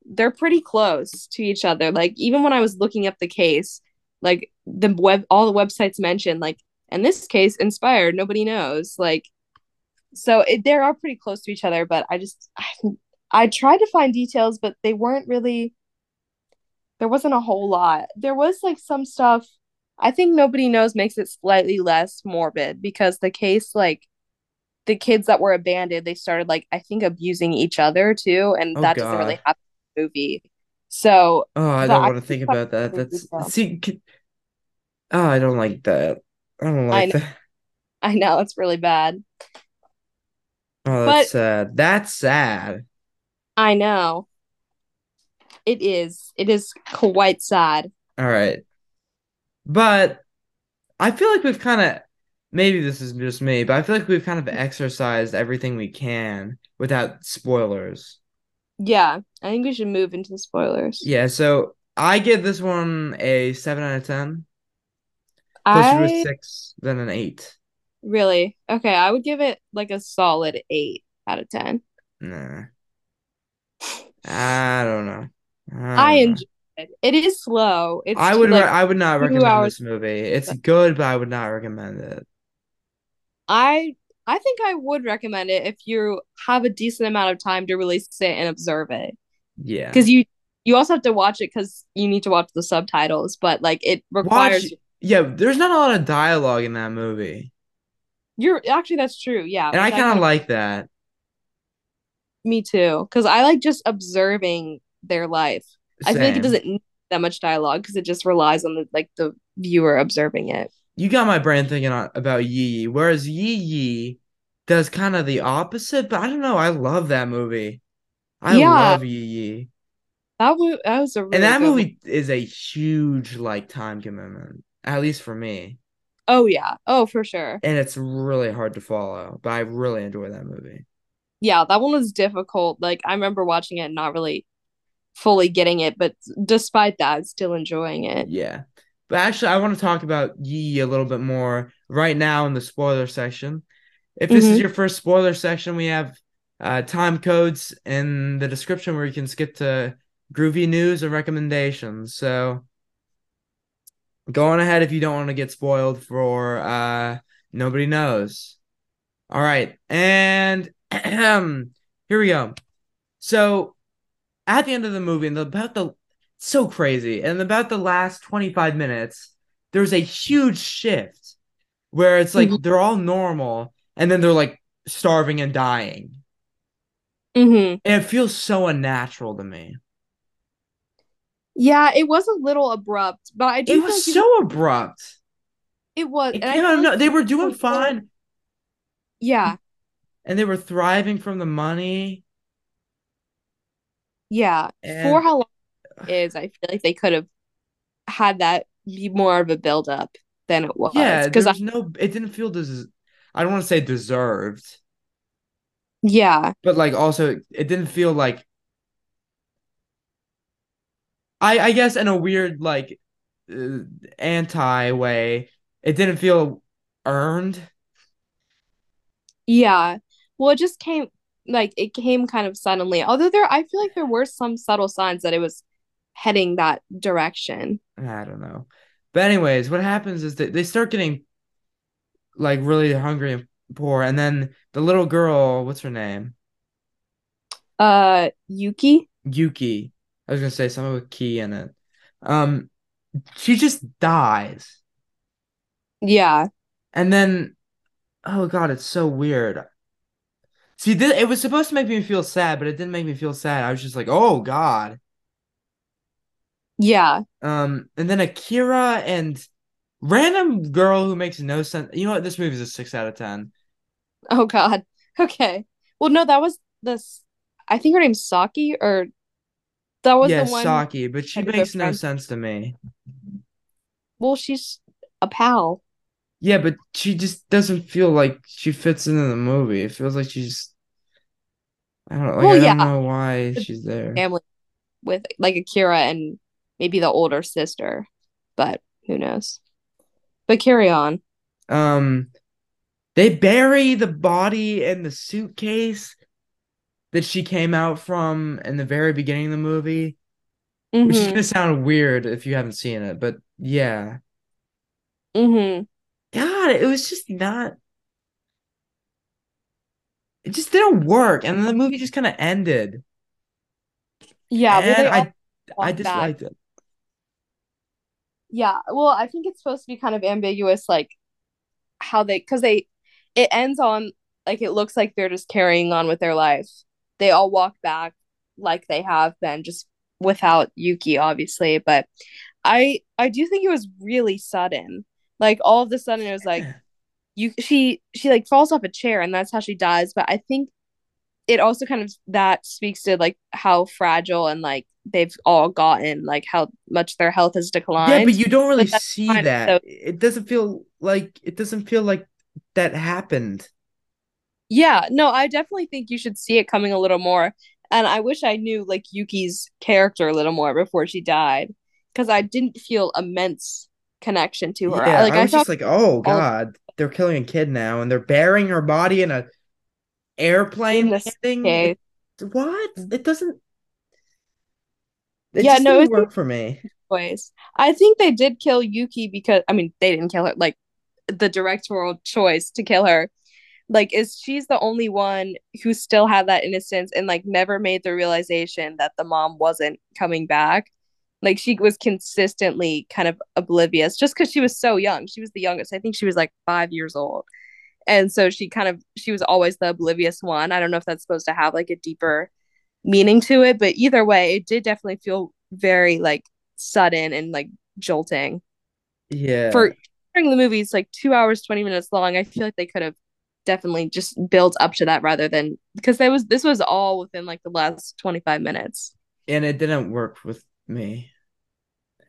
they're pretty close to each other. Like even when I was looking up the case, like the web, all the websites mentioned like, and this case inspired. Nobody knows. Like so, it, they are pretty close to each other. But I just I, I tried to find details, but they weren't really there wasn't a whole lot. There was like some stuff I think nobody knows makes it slightly less morbid because the case like the kids that were abandoned, they started like I think abusing each other too, and Oh that doesn't really God. happen in the movie. So, Oh, I don't want to think about that. That's see, c- oh, I don't like that. I don't like know, that. [LAUGHS] I know it's really bad, Oh, that's but sad. That's sad. I know it is. It is quite sad. All right. But I feel like we've kind of, maybe this is just me, but I feel like we've kind of exercised everything we can without spoilers. Yeah, I think we should move into the spoilers. Yeah, so I give this one a 7 out of 10, closer to a I 6 than an 8. really okay. I would give it like a solid eight out of ten. Nah, I don't know. I I enjoyed it. Is slow. It's I would re like I would not recommend hours. this movie. It's good, but I would not recommend it. I I think I would recommend it if you have a decent amount of time to really sit and observe it. Yeah. Because you you also have to watch it because you need to watch the subtitles, but like it Watch, requires yeah, there's not a lot of dialogue in that movie. you're actually that's true. Yeah, And I kind of like that. me too. Because I like just observing their life. I feel like it doesn't need that much dialogue because it just relies on the like the viewer observing it. You got my brain thinking about Yi Yi, whereas Yi Yi does kind of the opposite, but I don't know. I love that movie. I Yeah, love Yi Yi. that was that was a And that one. movie is a huge like time commitment, at least for me. Oh yeah. Oh for sure. And it's really hard to follow, but I really enjoy that movie. Yeah, that one was difficult. Like I remember watching it and not really fully getting it, but despite that, still enjoying it. Yeah. But actually, I want to talk about Yi a little bit more right now in the spoiler section. If this is hmm your first spoiler section, we have uh, time codes in the description where you can skip to groovy news and recommendations. So go on ahead if you don't want to get spoiled for uh, nobody knows. All right. And [CLEARS THROAT] here we go. So at the end of the movie, and about the so crazy, and about the last 25 minutes, there's a huge shift where it's like hmm they're all normal, and then they're like starving and dying. hmm And it feels so unnatural to me. Yeah, it was a little abrupt, but I It do feel was so abrupt. it was, It and I came out of no, they were doing look- fine, yeah, and they were thriving from the money. Yeah. For how long it is, I feel like they could have had that be more of a build up than it was. yeah, Because I, no, it didn't feel des I don't want to say deserved, yeah, but like also it didn't feel like I I guess in a weird like uh, anti way, it didn't feel earned. yeah. Well, it just came like it came kind of suddenly. Although there, I feel like there were some subtle signs that it was heading that direction. I don't know. But anyways, what happens is that they start getting like really hungry and poor, and then the little girl, what's her name? Uh, Yuki. Yuki. I was gonna say something with key in it. Um, she just dies, Yeah. and then oh god, it's so weird. See, this, it was supposed to make me feel sad, but it didn't make me feel sad. I was just like, oh god. Yeah. Um, and then Akira and random girl who makes no sense. You know what? This movie is a six out of ten. Oh God. [LAUGHS] Okay. Well, no, that was this. I think her name's Saki, or that was yeah, the one. Saki, but she makes no friend. sense to me. Well, she's a pal. Yeah, but she just doesn't feel like she fits into the movie. It feels like she's I don't like Well, I yeah, don't know why she's there. family with like Akira and maybe the older sister, but who knows? But carry on. Um, they bury the body in the suitcase that she came out from in the very beginning of the movie, which is Mm-hmm. gonna sound weird if you haven't seen it, but yeah. Mm-hmm. God, it was just not it just didn't work. And then the movie just kind of ended. Yeah. And I I disliked it. Yeah. Well, I think it's supposed to be kind of ambiguous, like how they, because they, it ends on like it looks like they're just carrying on with their life. They all walk back like they have been, just without Yuki, obviously. But I, I do think it was really sudden. Like all of a sudden, it was like you, she, she like falls off a chair, and that's how she dies. But I think it also kind of that speaks to like how fragile and like they've all gotten, like how much their health has declined. Yeah, but you don't really see fine. that. So It doesn't feel like it doesn't feel like that happened. yeah, no, I definitely think you should see it coming a little more. And I wish I knew like Yuki's character a little more before she died, because I didn't feel immense connection to her. I, Yeah, like I I was just like, oh God, they're killing a kid now, and they're burying her body in a airplane. It, case, what? It doesn't. It yeah, no, it's work for me. choice. I think they did kill Yuki because I mean they didn't kill her. Like the directorial choice to kill her like is she's the only one who still had that innocence and like never made the realization that the mom wasn't coming back like she was consistently kind of oblivious just because she was so young. She was the youngest. I think she was like five years old. And so she kind of she was always the oblivious one. I don't know if that's supposed to have like a deeper meaning to it but either way it did definitely feel very like sudden and like jolting. Yeah. for during the movie it's like two hours 20 minutes long i feel like they could have definitely just built up to that rather than because there was this was all within like the last 25 minutes. And it didn't work with me.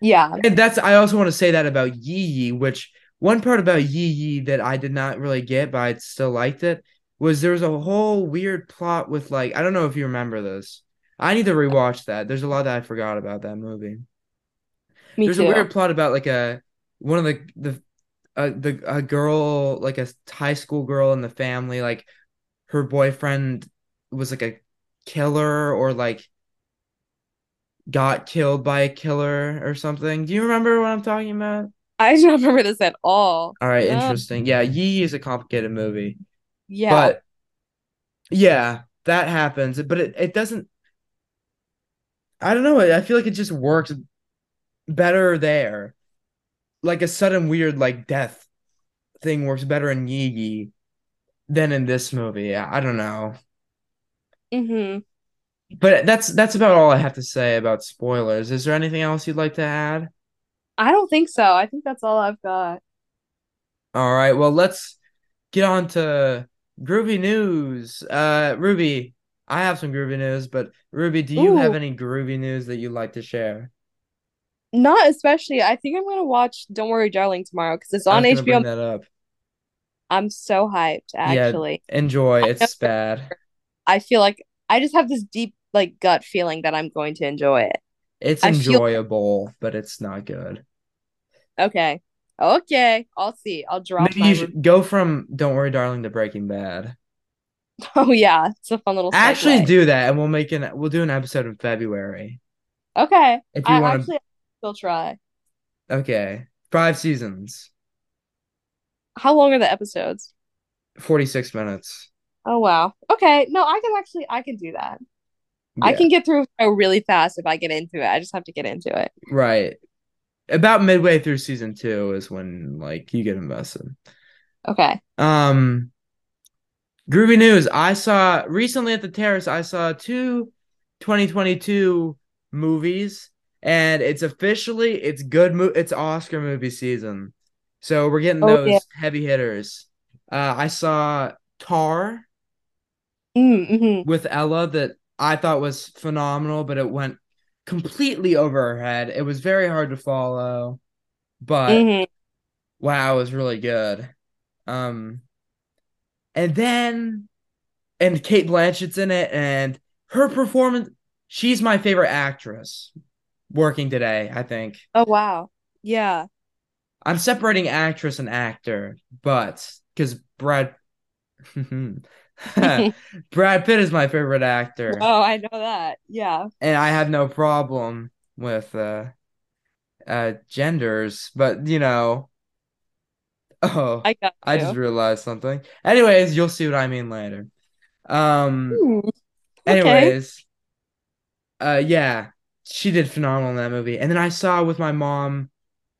Yeah And that's I also want to say that about Yi Yi, which one part about Yi Yi that I did not really get, but I still liked it, was there was a whole weird plot with like I don't know if you remember this. I need to rewatch that. There's a lot that I forgot about that movie. me There's too a weird plot about like a one of the the uh, the a girl like a high school girl in the family like her boyfriend was like a killer or like got killed by a killer or something. Do you remember what I'm talking about? i don't remember this at all All right, no interesting. Yeah, Yi is a complicated movie, yeah but yeah, that happens. But it, it doesn't. I don't know. I feel like it just works better there. Like a sudden weird like death thing works better in Yee Yi than in this movie. I I don't know. Mm hmm But that's that's about all I have to say about spoilers. Is there anything else you'd like to add? i don't think so i think that's all i've got All right, well, let's get on to groovy news. Uh, Ruby, I have some groovy news, but Ruby, do you have any groovy news that you'd like to share? not especially i think i'm gonna watch don't worry darling tomorrow because it's on was gonna bring hbo that up. i'm so hyped Yeah, actually enjoy. It's bad. i feel like i just have this deep like gut feeling that i'm going to enjoy it It's i feel enjoyable, but it's not good. Okay. Okay. I'll see. I'll drop Maybe you should go from Don't Worry, Darling to Breaking Bad. [LAUGHS] Oh yeah, it's a fun little Actually, segue. do that, and we'll make an we'll do an episode in February Okay. if you I want actually will try. Okay, five seasons, How long are the episodes? forty six minutes. Oh wow. Okay. No, I can actually I can do that. I can get through it really fast if I get into it. I just have to get into it. right. About midway through season two is when like you get invested. Okay. Um, groovy news. I saw recently at the terrace. I saw two 2022 movies, and it's officially it's good. Mo- it's Oscar movie season, so we're getting Oh, those yeah. heavy hitters. Uh, I saw Tar Mm-hmm. with Ella that I thought was phenomenal, but it went completely over her head. It was very hard to follow, but Mm-hmm. wow, it was really good. Um, and then, and Cate Blanchett's in it, and her performance. She's my favorite actress working today. I think Oh wow. Yeah. I'm separating actress and actor, but because Brad. [LAUGHS] [LAUGHS] Brad Pitt is my favorite actor. Oh, I know that. Yeah. and I have no problem with uh uh genders, but you know, [LAUGHS] oh, I got I just realized something. Anyways, you'll see what I mean later. Um, Hmm. Okay. anyways, uh, yeah, she did phenomenal in that movie. And then I saw with my mom,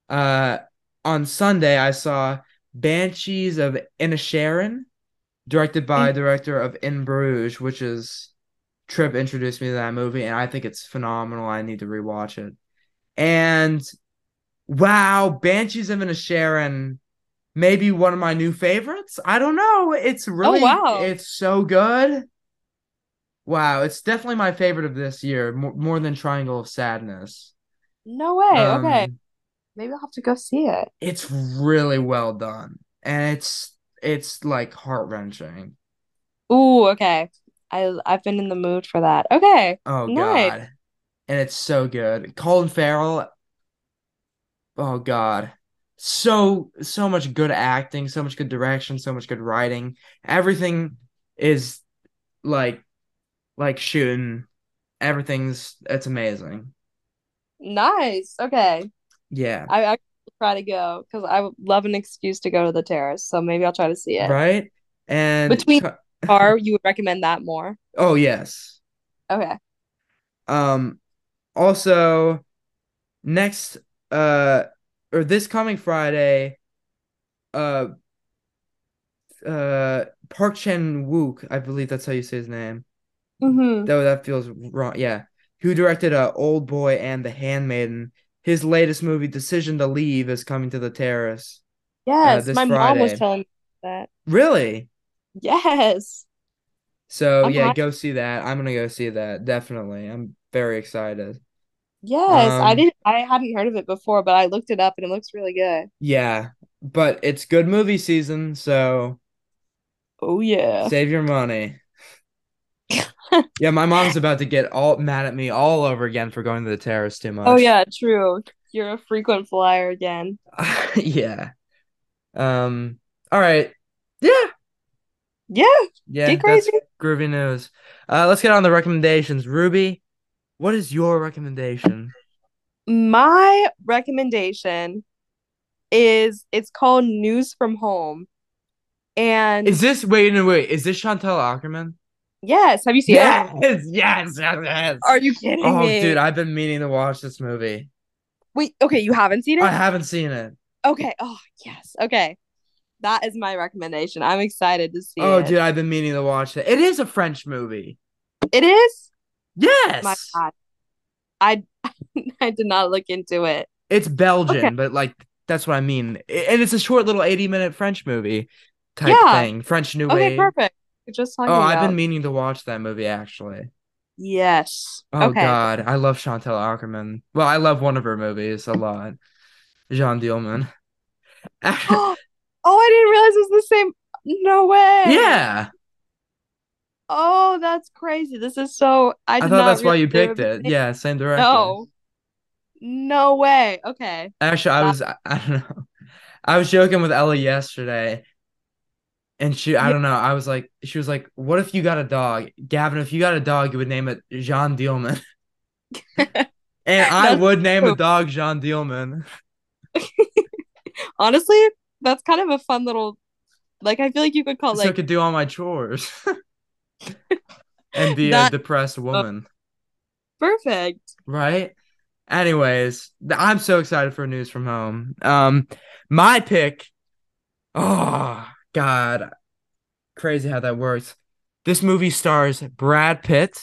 uh, on Sunday I saw Banshees of Inisherin, directed by Mm. director of In Bruges, which is Trip introduced me to that movie, and I think it's phenomenal. I need to rewatch it. And wow, Banshees of Inisherin, maybe one of my new favorites. I don't know. It's really, wow. it's so good. Wow, it's definitely my favorite of this year, more, more than Triangle of Sadness. No way. Okay. Um, Maybe I'll have to go see it. it's really well done, and it's it's like heart wrenching. Ooh, okay. I I've been in the mood for that. Okay. Oh Nice. God, and it's so good. Colin Farrell. Oh God, so so much good acting, so much good direction, so much good writing. Everything is like like shooting. Everything's it's amazing. Nice. Okay. Yeah. I I try to go because I would love an excuse to go to the terrace. So maybe I'll try to see it. Right? And Between- Or [LAUGHS] you would recommend that more? oh yes. Okay. Um also next uh or this coming Friday uh uh Park Chan Wook, I believe that's how you say his name. Mm-hmm. Though that feels wrong. Yeah. Who directed uh Old Boy and The Handmaiden. His latest movie Decision to Leave is coming to the terrace. Yes, this my mom was telling me that. Really? Yes. So I'm yeah, happy- go see that. I'm gonna go see that. Definitely. I'm very excited. Yes. I Um, didn't I hadn't heard of it before, but I looked it up and it looks really good. Yeah, but it's good movie season, so Oh yeah. save your money. [LAUGHS] Yeah, my mom's [LAUGHS] about to get all mad at me all over again for going to the terrace too much. Oh yeah, true. You're a frequent flyer again. [LAUGHS] yeah. Um. All right. Yeah. Yeah. Yeah. Get crazy. groovy news. Uh, let's get on the recommendations. Ruby, what is your recommendation? My recommendation is it's called News from Home. And Is this wait no wait? Is this Chantal Akerman? Yes, have you seen it? Yes, yes, yes, yes. Are you kidding me? Oh, me? dude, I've been meaning to watch this movie. Wait, okay, you haven't seen it? I haven't seen it. Okay. Oh, yes. Okay. That is my recommendation. I'm excited to see Oh, it. dude, I've been meaning to watch it. It is a French movie. It is? Yes. My God. I [LAUGHS] I did not look into it. It's Belgian, Okay. but like that's what I mean. And it's a short little 80 minute French movie type Yeah. thing. French New Okay, Wave. perfect. Just talking Oh, I've been meaning to watch that movie actually. Yes. Oh okay. god, I love Chantal Akerman. Well, I love one of her movies a lot. Jeanne Dielman. [GASPS] [LAUGHS] oh, I didn't realize it was the same. No way. yeah. Oh, that's crazy. This is so I I thought that's why you realize they were picked it. Yeah, same director. No. No way. Okay. Actually, I uh, was I, I don't know. I was joking with Ella yesterday. And she I don't know. I was like she was like, "What if you got a dog? Gavin, if you got a dog, you would name it Jeanne Dielman." [LAUGHS] and I would name a dog Jeanne Dielman. [LAUGHS] Honestly, that's kind of a fun little like I feel like you could call so I like could do all my chores. [LAUGHS] and be That- a depressed woman. perfect. Right? Anyways, I'm so excited for news from home. Um, my pick. Oh God, crazy how that works. This movie stars Brad Pitt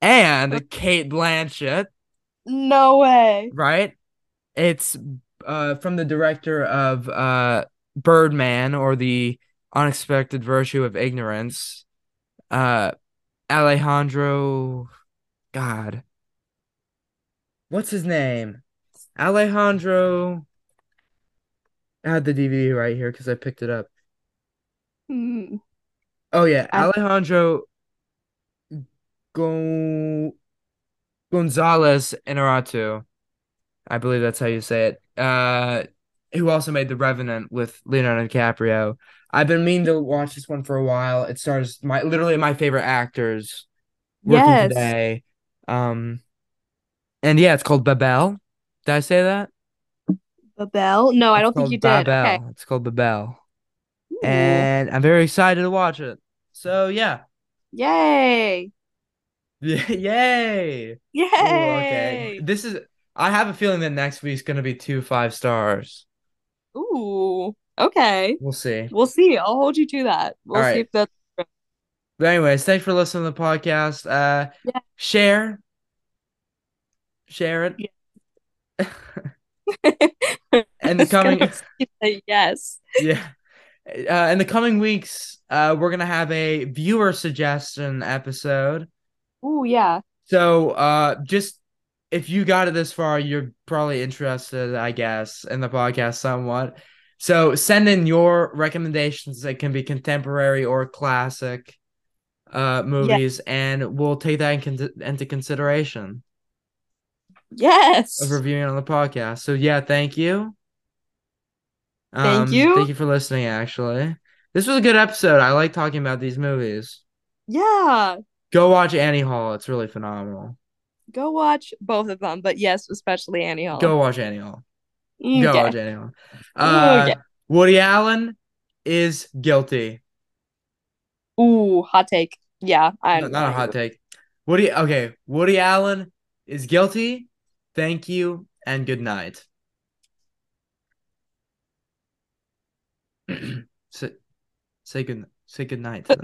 and Cate Blanchett. No way. right? It's uh from the director of uh Birdman or the Unexpected Virtue of Ignorance. Uh Alejandro God. What's his name? Alejandro I had the DVD right here because I picked it up. Hmm. Oh yeah, Alejandro Gon Gonzalez Inarritu. I believe that's how you say it. Uh, who also made The Revenant with Leonardo DiCaprio. I've been meaning to watch this one for a while. It stars my literally my favorite actors working Yes. today. Um, and yeah, it's called Babel. Did I say that? Babel? No, I don't think you did. Babel. Okay. It's called Babel, Ooh. and I'm very excited to watch it. So yeah, Yay. [LAUGHS] yay! Ooh, Yay. okay, this is. I have a feeling that next week's gonna be two five stars. Ooh. Okay. We'll see. We'll see. I'll hold you to that. We'll All see right. if that's But anyways, thanks for listening to the podcast. Uh, Yeah. share, share it. And [LAUGHS] the [LAUGHS] coming- yes. yeah. Uh, in the coming weeks, uh, we're gonna have a viewer suggestion episode. Ooh, yeah. So, uh, just if you got it this far, you're probably interested, I guess, in the podcast somewhat. So send in your recommendations. It can be contemporary or classic uh movies, and we'll take that in con- into consideration Yes. of reviewing on the podcast. So yeah, thank you. Thank Um, you. Thank you for listening. Actually, this was a good episode. I like talking about these movies. Yeah. Go watch Annie Hall. It's really phenomenal. Go watch both of them, but yes, especially Annie Hall. Go watch Annie Hall. Okay. Go watch Annie Hall. Uh, Okay. Woody Allen is guilty. Ooh, hot take. Yeah, I'm Not, not a hot take. Woody. Okay, Woody Allen is guilty. Thank you and good night. [CLEARS THROAT] say, say good. Say good night. [LAUGHS]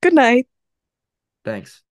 Good night. Thanks.